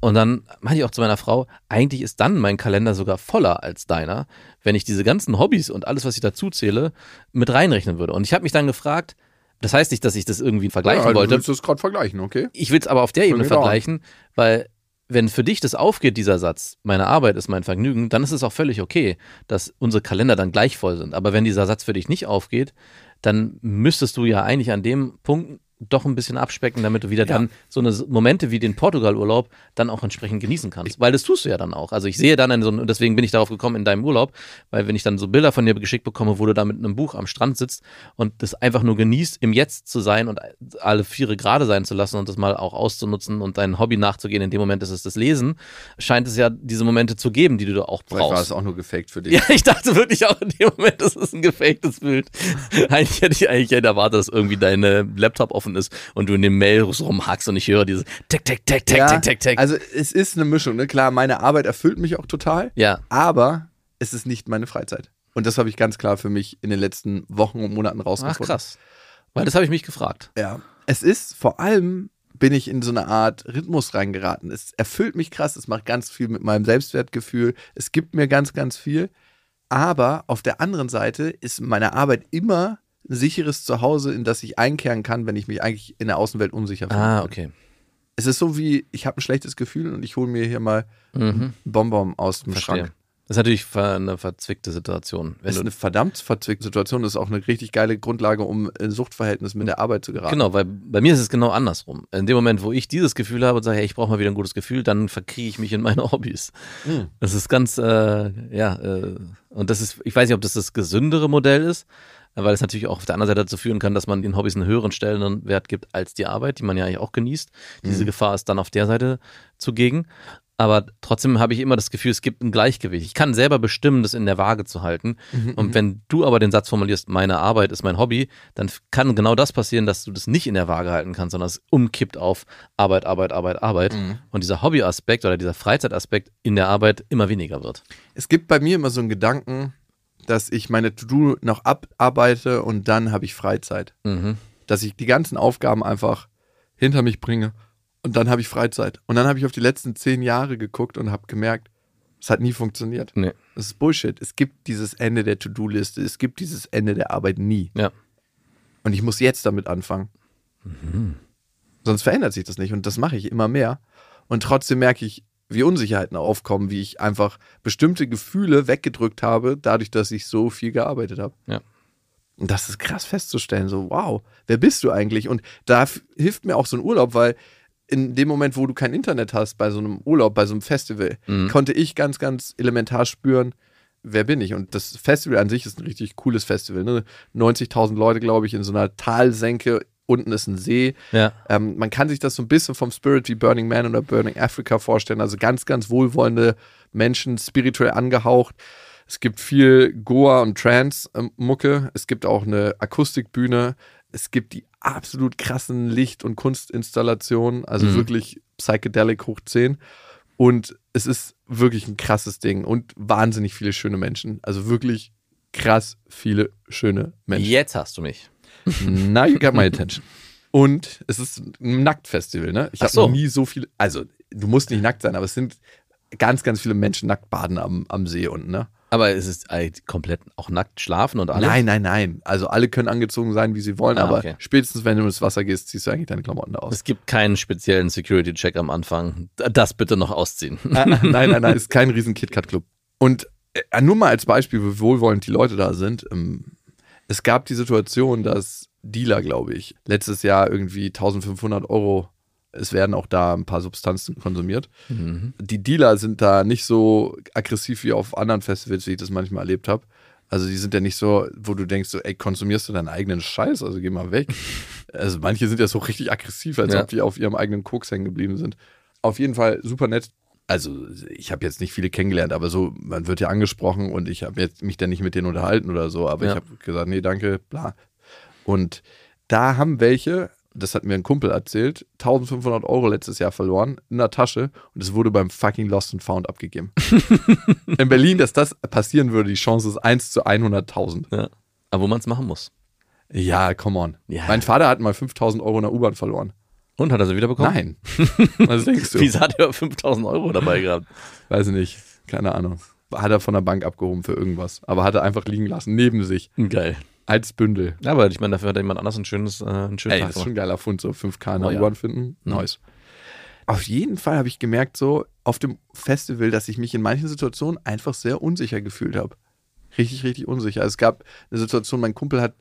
Und dann meinte ich auch zu meiner Frau, eigentlich ist dann mein Kalender sogar voller als deiner, wenn ich diese ganzen Hobbys und alles, was ich dazu zähle, mit reinrechnen würde. Und ich habe mich dann gefragt, das heißt nicht, dass ich das irgendwie vergleichen ja, wollte. Du willst das gerade vergleichen, okay? Ich will es aber auf der Ebene vergleichen, weil wenn für dich das aufgeht, dieser Satz, meine Arbeit ist mein Vergnügen, dann ist es auch völlig okay, dass unsere Kalender dann gleich voll sind. Aber wenn dieser Satz für dich nicht aufgeht, dann müsstest du ja eigentlich an dem Punkt doch ein bisschen abspecken, damit du wieder Ja. dann so eine Momente wie den Portugal-Urlaub dann auch entsprechend genießen kannst. weil das tust du ja dann auch. Also ich sehe dann in so und deswegen bin ich darauf gekommen in deinem Urlaub, weil wenn ich dann so Bilder von dir geschickt bekomme, wo du da mit einem Buch am Strand sitzt und das einfach nur genießt, im Jetzt zu sein und alle Viere gerade sein zu lassen und das mal auch auszunutzen und dein Hobby nachzugehen, in dem Moment ist es das Lesen, scheint es ja diese Momente zu geben, die du da auch Vielleicht war brauchst. es auch nur gefaked für dich. Ja, ich dachte wirklich auch in dem Moment, das ist ein gefaktes Bild. eigentlich hätte ich eigentlich hätte erwartet, dass irgendwie dein äh, Laptop offen ist und du in dem Mail rumhackst und ich höre dieses Tick, Tick, Tick, Tick, Ja, Tick, Tick, Tick. Also es ist eine Mischung, ne? Klar, meine Arbeit erfüllt mich auch total, ja, aber es ist nicht meine Freizeit. Und das habe ich ganz klar für mich in den letzten Wochen und Monaten ach rausgefunden. krass. Weil das habe ich mich gefragt. Ja. Es ist vor allem bin ich in so eine Art Rhythmus reingeraten. Es erfüllt mich krass, es macht ganz viel mit meinem Selbstwertgefühl, es gibt mir ganz, ganz viel. Aber auf der anderen Seite ist meine Arbeit immer sicheres Zuhause, in das ich einkehren kann, wenn ich mich eigentlich in der Außenwelt unsicher fühle. Ah, okay. Es ist so wie, ich habe ein schlechtes Gefühl und ich hole mir hier mal Mhm. einen Bonbon aus dem Verstehe. Schrank. Das ist natürlich eine verzwickte Situation. Wenn Das ist eine verdammt verzwickte Situation. Das ist auch eine richtig geile Grundlage, um in Suchtverhältnis mit der Arbeit zu geraten. genau, weil bei mir ist es genau andersrum. In dem Moment, wo ich dieses Gefühl habe und sage, hey, ich brauche mal wieder ein gutes Gefühl, dann verkriege ich mich in meine Hobbys. Mhm. Das ist ganz, äh, ja, äh, und das ist, ich weiß nicht, ob das das gesündere Modell ist, weil es natürlich auch auf der anderen Seite dazu führen kann, dass man den Hobbys einen höheren Stellenwert gibt als die Arbeit, die man ja eigentlich auch genießt. Diese Mhm. Gefahr ist dann auf der Seite zugegen. Aber trotzdem habe ich immer das Gefühl, es gibt ein Gleichgewicht. Ich kann selber bestimmen, das in der Waage zu halten. Mhm, Und wenn du aber den Satz formulierst, meine Arbeit ist mein Hobby, dann kann genau das passieren, dass du das nicht in der Waage halten kannst, sondern es umkippt auf Arbeit, Arbeit, Arbeit, Arbeit. Mhm. Und dieser Hobbyaspekt oder dieser Freizeitaspekt in der Arbeit immer weniger wird. Es gibt bei mir immer so einen Gedanken, dass ich meine To-Do noch abarbeite und dann habe ich Freizeit. Mhm. Dass ich die ganzen Aufgaben einfach hinter mich bringe und dann habe ich Freizeit. Und dann habe ich auf die letzten zehn Jahre geguckt und habe gemerkt, es hat nie funktioniert. Nee. Das ist Bullshit. Es gibt dieses Ende der To-Do-Liste, es gibt dieses Ende der Arbeit nie. Ja. Und ich muss jetzt damit anfangen. Sonst verändert sich das nicht. Und das mache ich immer mehr. Und trotzdem merke ich, wie Unsicherheiten aufkommen, wie ich einfach bestimmte Gefühle weggedrückt habe, dadurch, dass ich so viel gearbeitet habe. Ja. Und das ist krass festzustellen, so, wow, wer bist du eigentlich? Und da hilft mir auch so ein Urlaub, weil in dem Moment, wo du kein Internet hast, bei so einem Urlaub, bei so einem Festival, Mhm. konnte ich ganz, ganz elementar spüren, wer bin ich? Und das Festival an sich ist ein richtig cooles Festival. Ne? 90.000 Leute, glaube ich, in so einer Talsenke. Unten ist ein See. Ja. Ähm, man kann sich das so ein bisschen vom Spirit wie Burning Man oder Burning Africa vorstellen. Also ganz, ganz wohlwollende Menschen, spirituell angehaucht. Es gibt viel Goa und Trance-Mucke. Es gibt auch eine Akustikbühne. Es gibt die absolut krassen Licht- und Kunstinstallationen. Also Mhm. wirklich Psychedelic hoch 10. Und es ist wirklich ein krasses Ding und wahnsinnig viele schöne Menschen. Also wirklich krass viele schöne Menschen. Jetzt hast du mich. Now you got my attention. Und es ist ein Nacktfestival, ne? Ich habe so. noch nie so viel, also du musst nicht nackt sein, aber es sind ganz, ganz viele Menschen nackt baden am, am See unten, ne? Aber es ist halt komplett auch nackt schlafen und alles? Nein, nein, nein. Also alle können angezogen sein, wie sie wollen, Ah, aber okay. spätestens wenn du ins Wasser gehst, ziehst du eigentlich deine Klamotten aus. Es gibt keinen speziellen Security-Check am Anfang. Das bitte noch ausziehen. Ah, nein, nein, nein, ist kein riesen KitKat-Club. Und äh, nur mal als Beispiel, wie wohlwollend die Leute da sind. Es gab die Situation, dass Dealer, glaube ich, letztes Jahr irgendwie 1500 Euro, es werden auch da ein paar Substanzen konsumiert. Mhm. Die Dealer sind da nicht so aggressiv wie auf anderen Festivals, wie ich das manchmal erlebt habe. Also die sind ja nicht so, wo du denkst, so, ey, konsumierst du deinen eigenen Scheiß, also geh mal weg. also manche sind ja so richtig aggressiv, als Ja. ob die auf ihrem eigenen Koks hängen geblieben sind. Auf jeden Fall super nett. Also ich habe jetzt nicht viele kennengelernt, aber so, man wird ja angesprochen und ich habe jetzt mich dann nicht mit denen unterhalten oder so, aber Ja. ich habe gesagt, nee, danke, bla. Und da haben welche, das hat mir ein Kumpel erzählt, 1500 Euro letztes Jahr verloren in der Tasche und es wurde beim fucking Lost and Found abgegeben. in Berlin, dass das passieren würde, die Chance ist 1 zu 100.000. Ja. Aber wo man es machen muss. Ja, come on. Ja. Mein Vater hat mal 5000 Euro in der U-Bahn verloren. Und hat er sie wieder bekommen? Nein. Was denkst du? Wieso hat er 5000 Euro dabei gehabt? Weiß ich nicht. Keine Ahnung. Hat er von der Bank abgehoben für irgendwas. Aber hat er einfach liegen lassen, neben sich. Geil. Als Bündel. Ja, aber ich meine, dafür hat jemand anders ein schönes, äh, einen schönen Ey, Tag das ist schon ein geiler Fund, so 5K in Oh der ja. U-Bahn finden. Nice. Auf jeden Fall habe ich gemerkt, so auf dem Festival, dass ich mich in manchen Situationen einfach sehr unsicher gefühlt habe. Richtig, richtig unsicher. Es gab eine Situation, mein Kumpel hat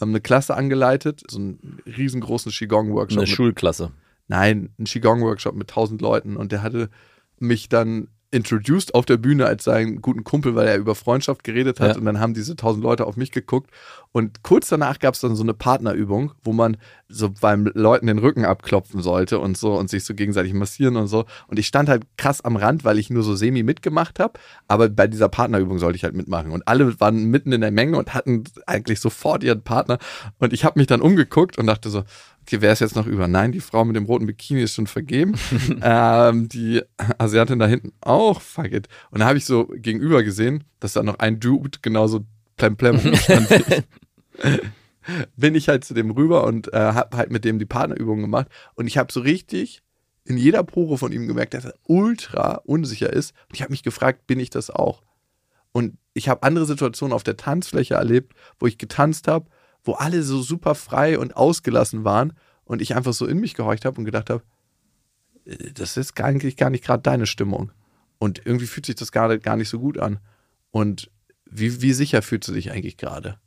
ähm, eine Klasse angeleitet, so einen riesengroßen Qigong-Workshop. Eine mit- Schulklasse. Nein, ein Qigong-Workshop mit 1000 Leuten und der hatte mich dann introduced auf der Bühne als seinen guten Kumpel, weil er über Freundschaft geredet hat. Ja. und dann haben diese 1000 Leute auf mich geguckt. Und kurz danach gab es dann so eine Partnerübung, wo man so beim Leuten den Rücken abklopfen sollte und so und sich so gegenseitig massieren und so. Und ich stand halt krass am Rand, weil ich nur so semi mitgemacht habe, aber bei dieser Partnerübung sollte ich halt mitmachen. Und alle waren mitten in der Menge und hatten eigentlich sofort ihren Partner. Und ich habe mich dann umgeguckt und dachte so, wer ist jetzt noch über? Nein, die Frau mit dem roten Bikini ist schon vergeben. ähm, die Asiatin da hinten auch, fuck it. Und da habe ich so gegenüber gesehen, dass da noch ein Dude genauso plemplem ich. bin ich halt zu dem rüber und äh, habe halt mit dem die Partnerübung gemacht. Und ich habe so richtig in jeder Pore von ihm gemerkt, dass er ultra unsicher ist. Und ich habe mich gefragt, bin ich das auch? Und ich habe andere Situationen auf der Tanzfläche erlebt, wo ich getanzt habe, wo alle so super frei und ausgelassen waren und ich einfach so in mich gehorcht habe und gedacht habe, äh, das ist eigentlich gar nicht gerade deine Stimmung. Und irgendwie fühlt sich das gerade gar nicht so gut an. Und wie, wie sicher fühlst du dich eigentlich gerade?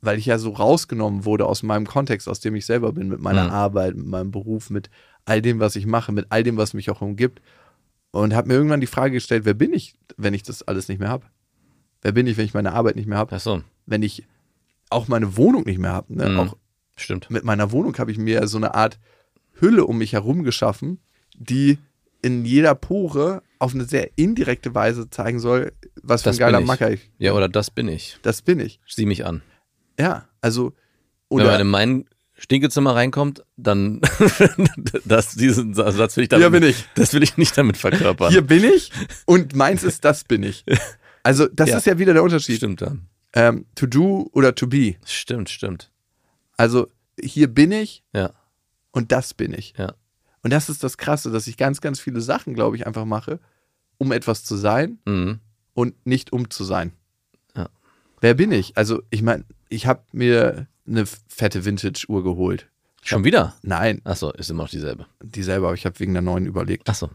Weil ich ja so rausgenommen wurde aus meinem Kontext, aus dem ich selber bin, mit meiner Mhm. Arbeit, mit meinem Beruf, mit all dem, was ich mache, mit all dem, was mich auch umgibt. Und habe mir irgendwann die Frage gestellt, wer bin ich, wenn ich das alles nicht mehr habe? Wer bin ich, wenn ich meine Arbeit nicht mehr habe? Ach so, Wenn ich auch meine Wohnung nicht mehr habe? Ne? Mhm. Auch stimmt. mit meiner Wohnung habe ich mir so eine Art Hülle um mich herum geschaffen, die in jeder Pore auf eine sehr indirekte Weise zeigen soll, was für Das ein geiler ich. Macker ich. Ja, oder das bin ich. Das bin ich. Sieh mich an. Ja, also Wenn man oder in mein Stinkezimmer reinkommt, dann das, diesen Satz will ich hier damit, bin ich. das will ich nicht damit verkörpern. Hier bin ich und meins ist das bin ich. Also das Ja. ist ja wieder der Unterschied. Stimmt dann. Ähm, to do oder to be. Stimmt, stimmt. Also hier bin ich Ja, und das bin ich. ja. Und das ist das Krasse, dass ich ganz, ganz viele Sachen, glaube ich, einfach mache, um etwas zu sein Mhm. und nicht um zu sein. Ja. Wer bin ich? Also, ich meine, ich habe mir eine fette Vintage-Uhr geholt. Schon wieder? Nein, Achso, ist immer noch dieselbe. die selber, aber ich habe wegen der neuen überlegt. Achso.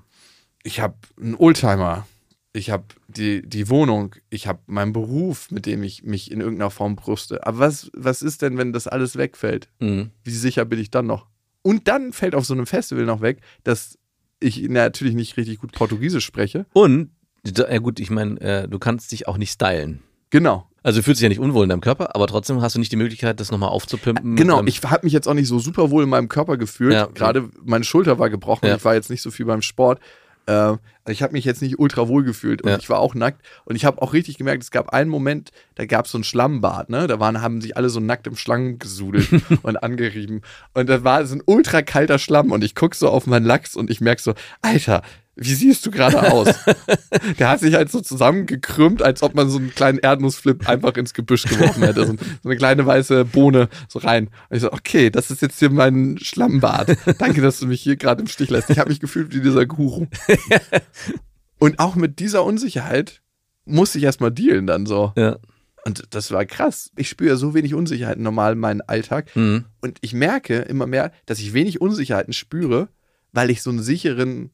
Ich habe einen Oldtimer. Ich habe die, die Wohnung. Ich habe meinen Beruf, mit dem ich mich in irgendeiner Form brüste. Aber was, was ist denn, wenn das alles wegfällt? Mhm. Wie sicher bin ich dann noch? Und dann fällt auf so einem Festival noch weg, dass ich natürlich nicht richtig gut Portugiesisch spreche. Und, ja gut, ich meine, äh, du kannst dich auch nicht stylen. Genau. Also du fühlst dich ja nicht unwohl in deinem Körper, aber trotzdem hast du nicht die Möglichkeit, das nochmal aufzupimpen. Genau, ich habe mich jetzt auch nicht so super wohl in meinem Körper gefühlt. Ja. Gerade meine Schulter war gebrochen. Ja. Ich war jetzt nicht so viel beim Sport. Äh, ich habe mich jetzt nicht ultra wohl gefühlt und Ja. ich war auch nackt. Und ich habe auch richtig gemerkt, es gab einen Moment, da gab es so ein Schlammbad. Ne? Da waren, haben sich alle so nackt im Schlamm gesudelt und angerieben. Und da war so ein ultra kalter Schlamm. Und ich gucke so auf meinen Lachs und ich merke so, Alter, wie siehst du gerade aus? Der hat sich halt so zusammengekrümmt, als ob man so einen kleinen Erdnussflip einfach ins Gebüsch geworfen hätte. So, so eine kleine weiße Bohne so rein. Und ich so, okay, das ist jetzt hier mein Schlammbad. Danke, dass du mich hier gerade im Stich lässt. Ich habe mich gefühlt wie dieser Guru. Und auch mit dieser Unsicherheit musste ich erstmal dealen dann so. Ja. Und das war krass. Ich spüre ja so wenig Unsicherheiten normal in meinem Alltag. Mhm. Und ich merke immer mehr, dass ich wenig Unsicherheiten spüre, weil ich so einen sicheren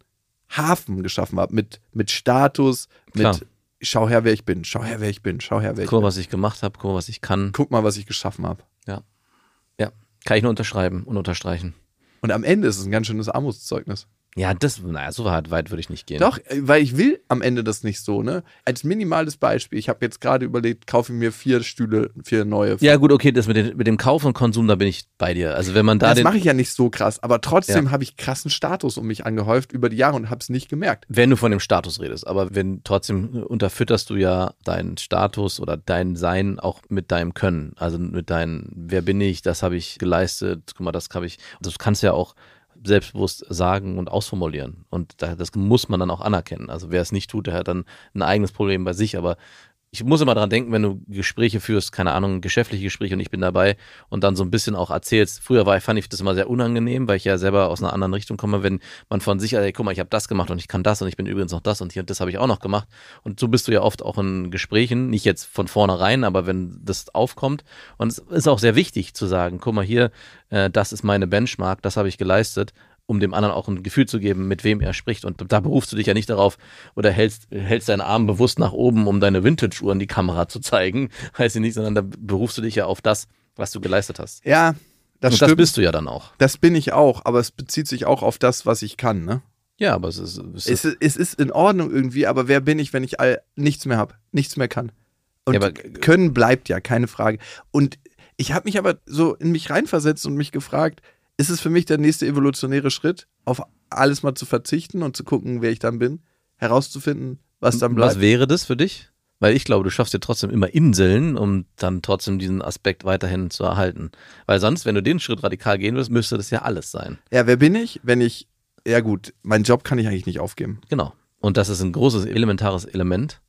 Hafen geschaffen habe. Mit, mit Status, Klar. mit schau her, wer ich bin, schau her, wer ich bin, schau her, wer ich Guck mal, bin. was ich gemacht habe, guck mal, was ich kann. Guck mal, was ich geschaffen habe. Ja. Ja. Kann ich nur unterschreiben und unterstreichen. Und am Ende ist es ein ganz schönes Armutszeugnis. Ja, das, naja, so weit, weit würde ich nicht gehen. Doch, äh, weil ich will am Ende das nicht so, ne? Als minimales Beispiel, ich habe jetzt gerade überlegt, kaufe ich mir vier Stühle, vier neue. Ja, gut, okay, das mit, den, mit dem Kauf und Konsum, da bin ich bei dir. Also wenn man da das mache ich ja nicht so krass, aber trotzdem Ja. habe ich krassen Status um mich angehäuft über die Jahre und habe es nicht gemerkt. wenn du von dem Status redest, aber wenn trotzdem unterfütterst du ja deinen Status oder dein Sein auch mit deinem Können, also mit deinem, wer bin ich, das habe ich geleistet, guck mal, das habe ich, das kannst du ja auch selbstbewusst sagen und ausformulieren und da, das muss man dann auch anerkennen. Also wer es nicht tut, der hat dann ein eigenes Problem bei sich, aber ich muss immer dran denken, wenn du Gespräche führst, keine Ahnung, geschäftliche Gespräche und ich bin dabei und dann so ein bisschen auch erzählst. Früher war, fand ich das immer sehr unangenehm, weil ich ja selber aus einer anderen Richtung komme, wenn man von sich, ey, guck mal, ich habe das gemacht und ich kann das und ich bin übrigens noch das und hier und das habe ich auch noch gemacht. Und so bist du ja oft auch in Gesprächen, nicht jetzt von vornherein, aber wenn das aufkommt. Und es ist auch sehr wichtig zu sagen, guck mal hier, äh, das ist meine Benchmark, das habe ich geleistet um dem anderen auch ein Gefühl zu geben, mit wem er spricht. Und da berufst du dich ja nicht darauf oder hältst, hältst deinen Arm bewusst nach oben, um deine Vintage-Uhr in die Kamera zu zeigen, weiß ich nicht, sondern da berufst du dich ja auf das, was du geleistet hast. Ja, das Und stimmt. das bist du ja dann auch. Das bin ich auch, aber es bezieht sich auch auf das, was ich kann. Ne? Ja, aber es ist, es Es, ist ist- es ist in Ordnung irgendwie, aber wer bin ich, wenn ich all, nichts mehr habe, nichts mehr kann? Und Ja, aber- können bleibt ja, keine Frage. Und ich habe mich aber so in mich reinversetzt und mich gefragt, ist es für mich der nächste evolutionäre Schritt, auf alles mal zu verzichten und zu gucken, wer ich dann bin, herauszufinden, was dann bleibt? was wäre das für dich? Weil ich glaube, du schaffst dir trotzdem immer Inseln, um dann trotzdem diesen Aspekt weiterhin zu erhalten. Weil sonst, wenn du den Schritt radikal gehen willst, müsste das ja alles sein. Ja, wer bin ich, wenn ich, ja gut, meinen Job kann ich eigentlich nicht aufgeben. Genau. Und das ist ein großes, elementares Element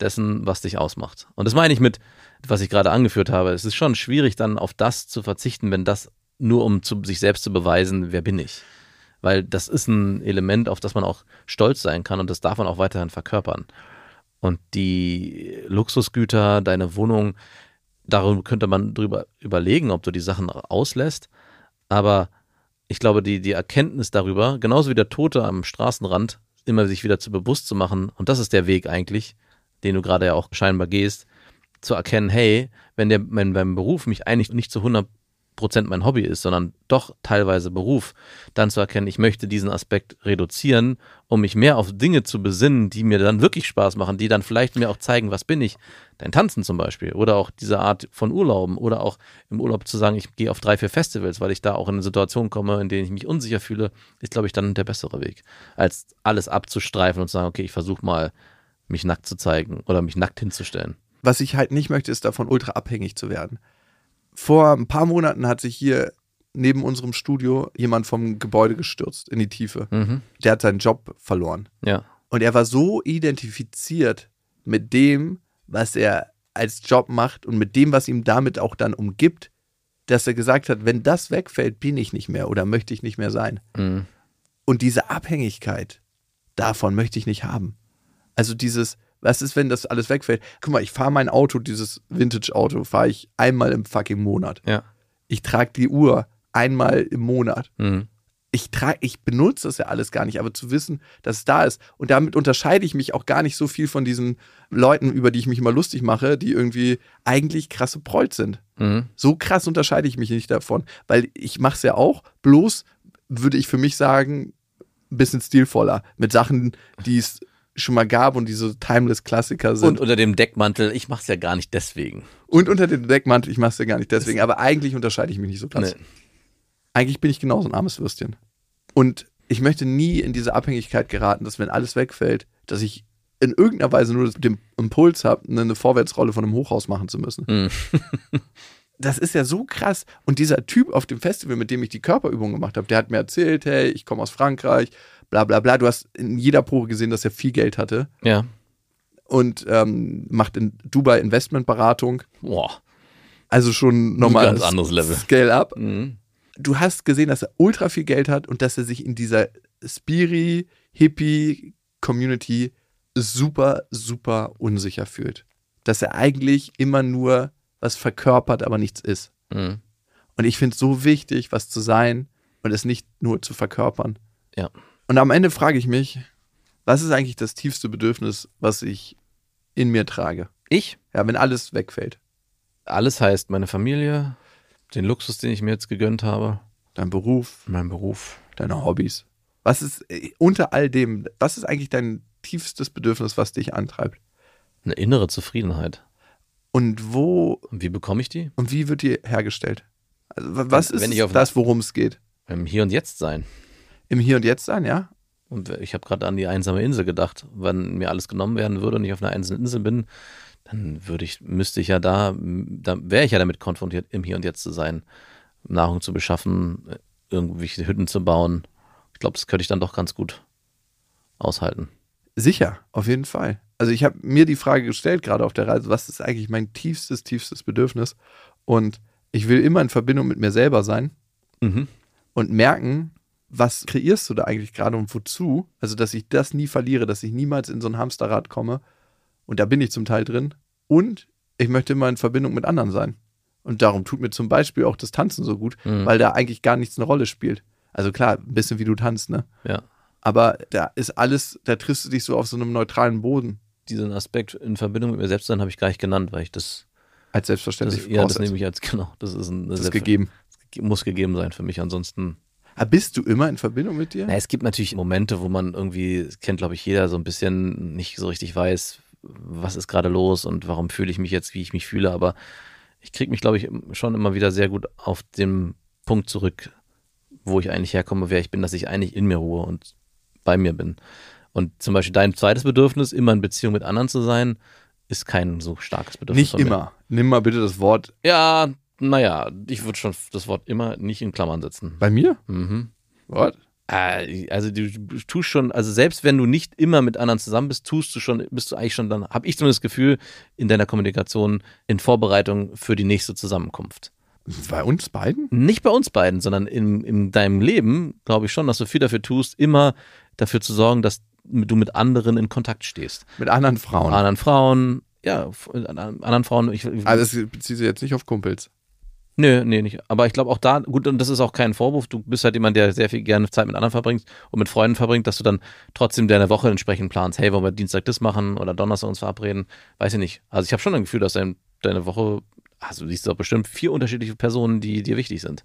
dessen, was dich ausmacht. Und das meine ich mit, was ich gerade angeführt habe. Es ist schon schwierig, dann auf das zu verzichten, wenn das nur um zu, sich selbst zu beweisen, wer bin ich. Weil das ist ein Element, auf das man auch stolz sein kann und das darf man auch weiterhin verkörpern. Und die Luxusgüter, deine Wohnung, darum könnte man drüber überlegen, ob du die Sachen auslässt. Aber ich glaube, die, die Erkenntnis darüber, genauso wie der Tote am Straßenrand, immer sich wieder zu bewusst zu machen, und das ist der Weg eigentlich, den du gerade ja auch scheinbar gehst, zu erkennen, hey, wenn der wenn beim Beruf mich eigentlich nicht zu 100 Prozent mein Hobby ist, sondern doch teilweise Beruf, dann zu erkennen, ich möchte diesen Aspekt reduzieren, um mich mehr auf Dinge zu besinnen, die mir dann wirklich Spaß machen, die dann vielleicht mir auch zeigen, was bin ich. Dein Tanzen zum Beispiel oder auch diese Art von Urlauben oder auch im Urlaub zu sagen, ich gehe auf drei, vier Festivals, weil ich da auch in eine Situation komme, in denen ich mich unsicher fühle, ist, glaube ich, dann der bessere Weg, als alles abzustreifen und zu sagen, okay, ich versuche mal, mich nackt zu zeigen oder mich nackt hinzustellen. Was ich halt nicht möchte, ist davon ultra abhängig zu werden vor ein paar Monaten hat sich hier neben unserem Studio jemand vom Gebäude gestürzt in die Tiefe. Mhm. Der hat seinen Job verloren. Ja. Und er war so identifiziert mit dem, was er als Job macht und mit dem, was ihm damit auch dann umgibt, dass er gesagt hat, wenn das wegfällt, bin ich nicht mehr oder möchte ich nicht mehr sein. Mhm. Und diese Abhängigkeit davon möchte ich nicht haben. Also dieses, was ist, wenn das alles wegfällt? Guck mal, ich fahre mein Auto, dieses Vintage-Auto, fahre ich einmal im fucking Monat. Ja. Ich trage die Uhr einmal im Monat. Mhm. Ich trage, ich benutze das ja alles gar nicht, aber zu wissen, dass es da ist. Und damit unterscheide ich mich auch gar nicht so viel von diesen Leuten, über die ich mich immer lustig mache, die irgendwie eigentlich krasse Prolls sind. Mhm. So krass unterscheide ich mich nicht davon, weil ich mache es ja auch, bloß würde ich für mich sagen, ein bisschen stilvoller, mit Sachen, die es schon mal gab und die so timeless Klassiker sind. Und unter dem Deckmantel, ich mache es ja gar nicht deswegen. Und unter dem Deckmantel, ich mache es ja gar nicht deswegen, aber eigentlich unterscheide ich mich nicht so krass. Nee. Eigentlich bin ich genauso ein armes Würstchen. Und ich möchte nie in diese Abhängigkeit geraten, dass wenn alles wegfällt, dass ich in irgendeiner Weise nur den Impuls habe, eine Vorwärtsrolle von einem Hochhaus machen zu müssen. Mhm. Das ist ja so krass. Und dieser Typ auf dem Festival, mit dem ich die Körperübung gemacht habe, der hat mir erzählt, hey, ich komme aus Frankreich, bla bla bla. Du hast in jeder Probe gesehen, dass er viel Geld hatte Ja. und ähm, macht in Dubai Investmentberatung. Boah. Also schon nochmal ganz anderes Level. Scale up. Mhm. Du hast gesehen, dass er ultra viel Geld hat und dass er sich in dieser Spiri, Hippie Community super, super unsicher fühlt. Dass er eigentlich immer nur was verkörpert, aber nichts ist. Mhm. Und ich finde es so wichtig, was zu sein und es nicht nur zu verkörpern. Ja. Und am Ende frage ich mich, was ist eigentlich das tiefste Bedürfnis, was ich in mir trage? Ich? Ja, wenn alles wegfällt. Alles heißt meine Familie, den Luxus, den ich mir jetzt gegönnt habe, Dein Beruf, mein Beruf. deine Hobbys. Was ist äh, unter all dem, was ist eigentlich dein tiefstes Bedürfnis, was dich antreibt? Eine innere Zufriedenheit. Und wo Und wie bekomme ich die? und wie wird die hergestellt? Also, wa- was Wenn- ist wenn ich auf- das, worum es geht? Im Hier und Jetzt sein. Im Hier und Jetzt sein, ja? Und ich habe gerade an die einsame Insel gedacht. Wenn mir alles genommen werden würde und ich auf einer einsamen Insel bin, dann würde ich, müsste ich ja da, da wäre ich ja damit konfrontiert, im Hier und Jetzt zu sein, Nahrung zu beschaffen, irgendwelche Hütten zu bauen. Ich glaube, das könnte ich dann doch ganz gut aushalten. Sicher, auf jeden Fall. Also ich habe mir die Frage gestellt, gerade auf der Reise, was ist eigentlich mein tiefstes, tiefstes Bedürfnis? Und ich will immer in Verbindung mit mir selber sein Mhm. und merken, was kreierst du da eigentlich gerade und wozu? Also, dass ich das nie verliere, dass ich niemals in so ein Hamsterrad komme. Und da bin ich zum Teil drin. Und ich möchte immer in Verbindung mit anderen sein. Und darum tut mir zum Beispiel auch das Tanzen so gut, Mhm. weil da eigentlich gar nichts eine Rolle spielt. Also klar, ein bisschen wie du tanzt, ne? Ja. Aber da ist alles, da triffst du dich so auf so einem neutralen Boden Diesen Aspekt in Verbindung mit mir selbst sein habe ich gar nicht genannt, weil ich das, als das selbstverständlich ja, das nehme ich als, genau, das ist ein Das ist gegeben. muss gegeben sein für mich. Ansonsten Ah, bist du immer in Verbindung mit dir? Na, es gibt natürlich Momente, wo man irgendwie, das kennt glaube ich jeder, so ein bisschen nicht so richtig weiß, was ist gerade los und warum fühle ich mich jetzt, wie ich mich fühle. Aber ich kriege mich, glaube ich, schon immer wieder sehr gut auf den Punkt zurück, wo ich eigentlich herkomme, wer ich bin, dass ich eigentlich in mir ruhe und bei mir bin. Und zum Beispiel dein zweites Bedürfnis, immer in Beziehung mit anderen zu sein, ist kein so starkes Bedürfnis. Nicht immer. Nimm mal bitte das Wort Ja, naja, ich würde schon das Wort immer nicht in Klammern setzen. bei mir. Mhm. What? Äh, also du tust schon, also selbst wenn du nicht immer mit anderen zusammen bist, tust du schon, bist du eigentlich schon dann, habe ich zumindest das Gefühl, in deiner Kommunikation in Vorbereitung für die nächste Zusammenkunft. Bei uns beiden? Nicht bei uns beiden, sondern in, in deinem Leben glaube ich schon, dass du viel dafür tust, immer dafür zu sorgen, dass du mit anderen in Kontakt stehst. Mit anderen Frauen. Anderen Frauen, ja, anderen Frauen. Ich, also das bezieht sich jetzt nicht auf Kumpels. Nö, nee, nicht. Aber ich glaube auch da, gut, und das ist auch kein Vorwurf, du bist halt jemand, der sehr viel gerne Zeit mit anderen verbringt und mit Freunden verbringt, dass du dann trotzdem deine Woche entsprechend planst, hey, wollen wir Dienstag das machen oder Donnerstag uns verabreden, weiß ich nicht. Also ich habe schon ein Gefühl, dass dein, deine Woche, also du siehst doch bestimmt vier unterschiedliche Personen, die dir wichtig sind.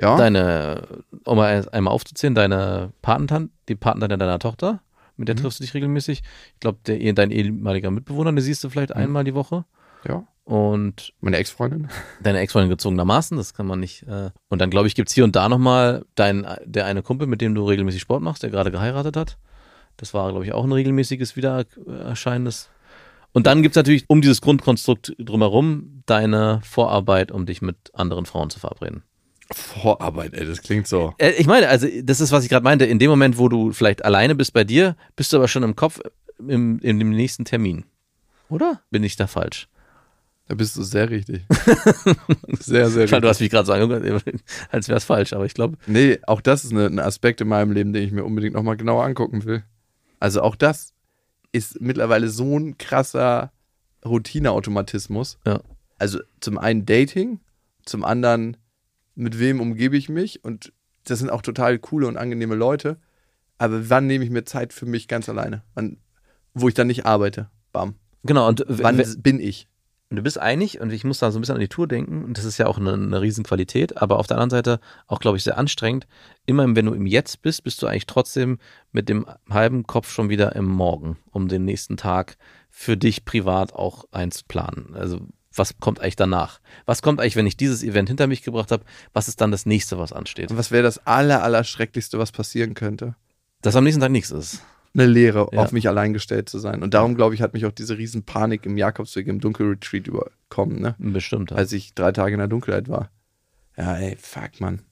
Ja. Deine, um mal einmal aufzuzählen, deine Patentante, die Patentante deiner Tochter, mit der mhm. triffst du dich regelmäßig. Ich glaube, dein ehemaliger Mitbewohner, den siehst du vielleicht mhm. einmal die Woche. Ja. Und meine Ex-Freundin? Deine Ex-Freundin gezogenermaßen, das kann man nicht. Äh und dann glaube ich, gibt es hier und da nochmal dein, der eine Kumpel, mit dem du regelmäßig Sport machst, der gerade geheiratet hat. Das war, glaube ich, auch ein regelmäßiges Wiedererscheinendes. Und dann gibt es natürlich um dieses Grundkonstrukt drumherum deine Vorarbeit, um dich mit anderen Frauen zu verabreden. Vorarbeit, ey, das klingt so. Äh, ich meine, also das ist, was ich gerade meinte. In dem Moment, wo du vielleicht alleine bist bei dir, bist du aber schon im Kopf im, in dem nächsten Termin. Oder? Bin ich da falsch? Da bist du sehr richtig. sehr, sehr richtig. Du hast mich gerade sagen, als wäre es falsch, aber ich glaube. Nee, auch das ist eine, ein Aspekt in meinem Leben, den ich mir unbedingt nochmal genauer angucken will. Also auch das ist mittlerweile so ein krasser Routineautomatismus. Ja. Also zum einen Dating, zum anderen mit wem umgebe ich mich und das sind auch total coole und angenehme Leute. Aber wann nehme ich mir Zeit für mich ganz alleine? Wann, wo ich dann nicht arbeite? Bam. Genau, und wann bin ich? Und du bist einig, und ich muss da so ein bisschen an die Tour denken, und das ist ja auch eine, eine Riesenqualität, aber auf der anderen Seite auch, glaube ich, sehr anstrengend. Immer wenn du im Jetzt bist, bist du eigentlich trotzdem mit dem halben Kopf schon wieder im Morgen, um den nächsten Tag für dich privat auch einzuplanen. Also was kommt eigentlich danach? Was kommt eigentlich, wenn ich dieses Event hinter mich gebracht habe? Was ist dann das nächste, was ansteht? Und was wäre das aller, aller Schrecklichste, was passieren könnte? Dass am nächsten Tag nichts ist eine Lehre, ja. auf mich allein gestellt zu sein. Und darum, glaube ich, hat mich auch diese Riesenpanik im Jakobsweg im Dunkelretreat überkommen, ne? Bestimmt. Ja. Als ich drei Tage in der Dunkelheit war. Ja, ey, fuck, Mann.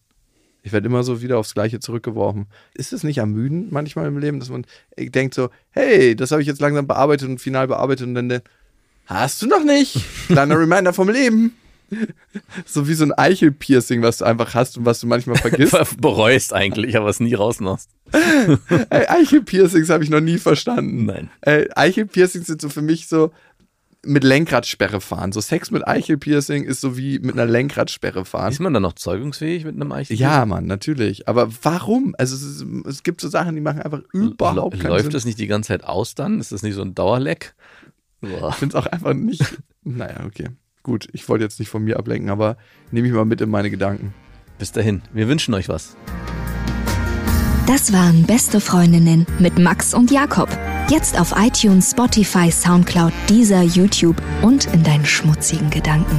Ich werde immer so wieder aufs Gleiche zurückgeworfen. Ist es nicht ermüdend manchmal im Leben, dass man denkt so, hey, das habe ich jetzt langsam bearbeitet und final bearbeitet und dann, hast du noch nicht? Kleiner Reminder vom Leben so wie so ein Eichelpiercing, was du einfach hast und was du manchmal vergisst. Bereust eigentlich, aber es nie rausmachst. Eichelpiercings habe ich noch nie verstanden. Nein. Eichelpiercings sind so für mich so mit Lenkradsperre fahren. So Sex mit Eichelpiercing ist so wie mit einer Lenkradsperre fahren. Ist man dann noch zeugungsfähig mit einem Eichelpiercing? Ja, Mann, natürlich. Aber warum? Also es, ist, es gibt so Sachen, die machen einfach überhaupt keinen Läuft Sinn. das nicht die ganze Zeit aus dann? Ist das nicht so ein Dauerleck? Boah. Ich finde es auch einfach nicht. naja, okay. Gut, ich wollte jetzt nicht von mir ablenken, aber nehme ich mal mit in meine Gedanken. Bis dahin, wir wünschen euch was. Das waren Beste Freundinnen mit Max und Jakob. Jetzt auf iTunes, Spotify, Soundcloud, dieser YouTube und in deinen schmutzigen Gedanken.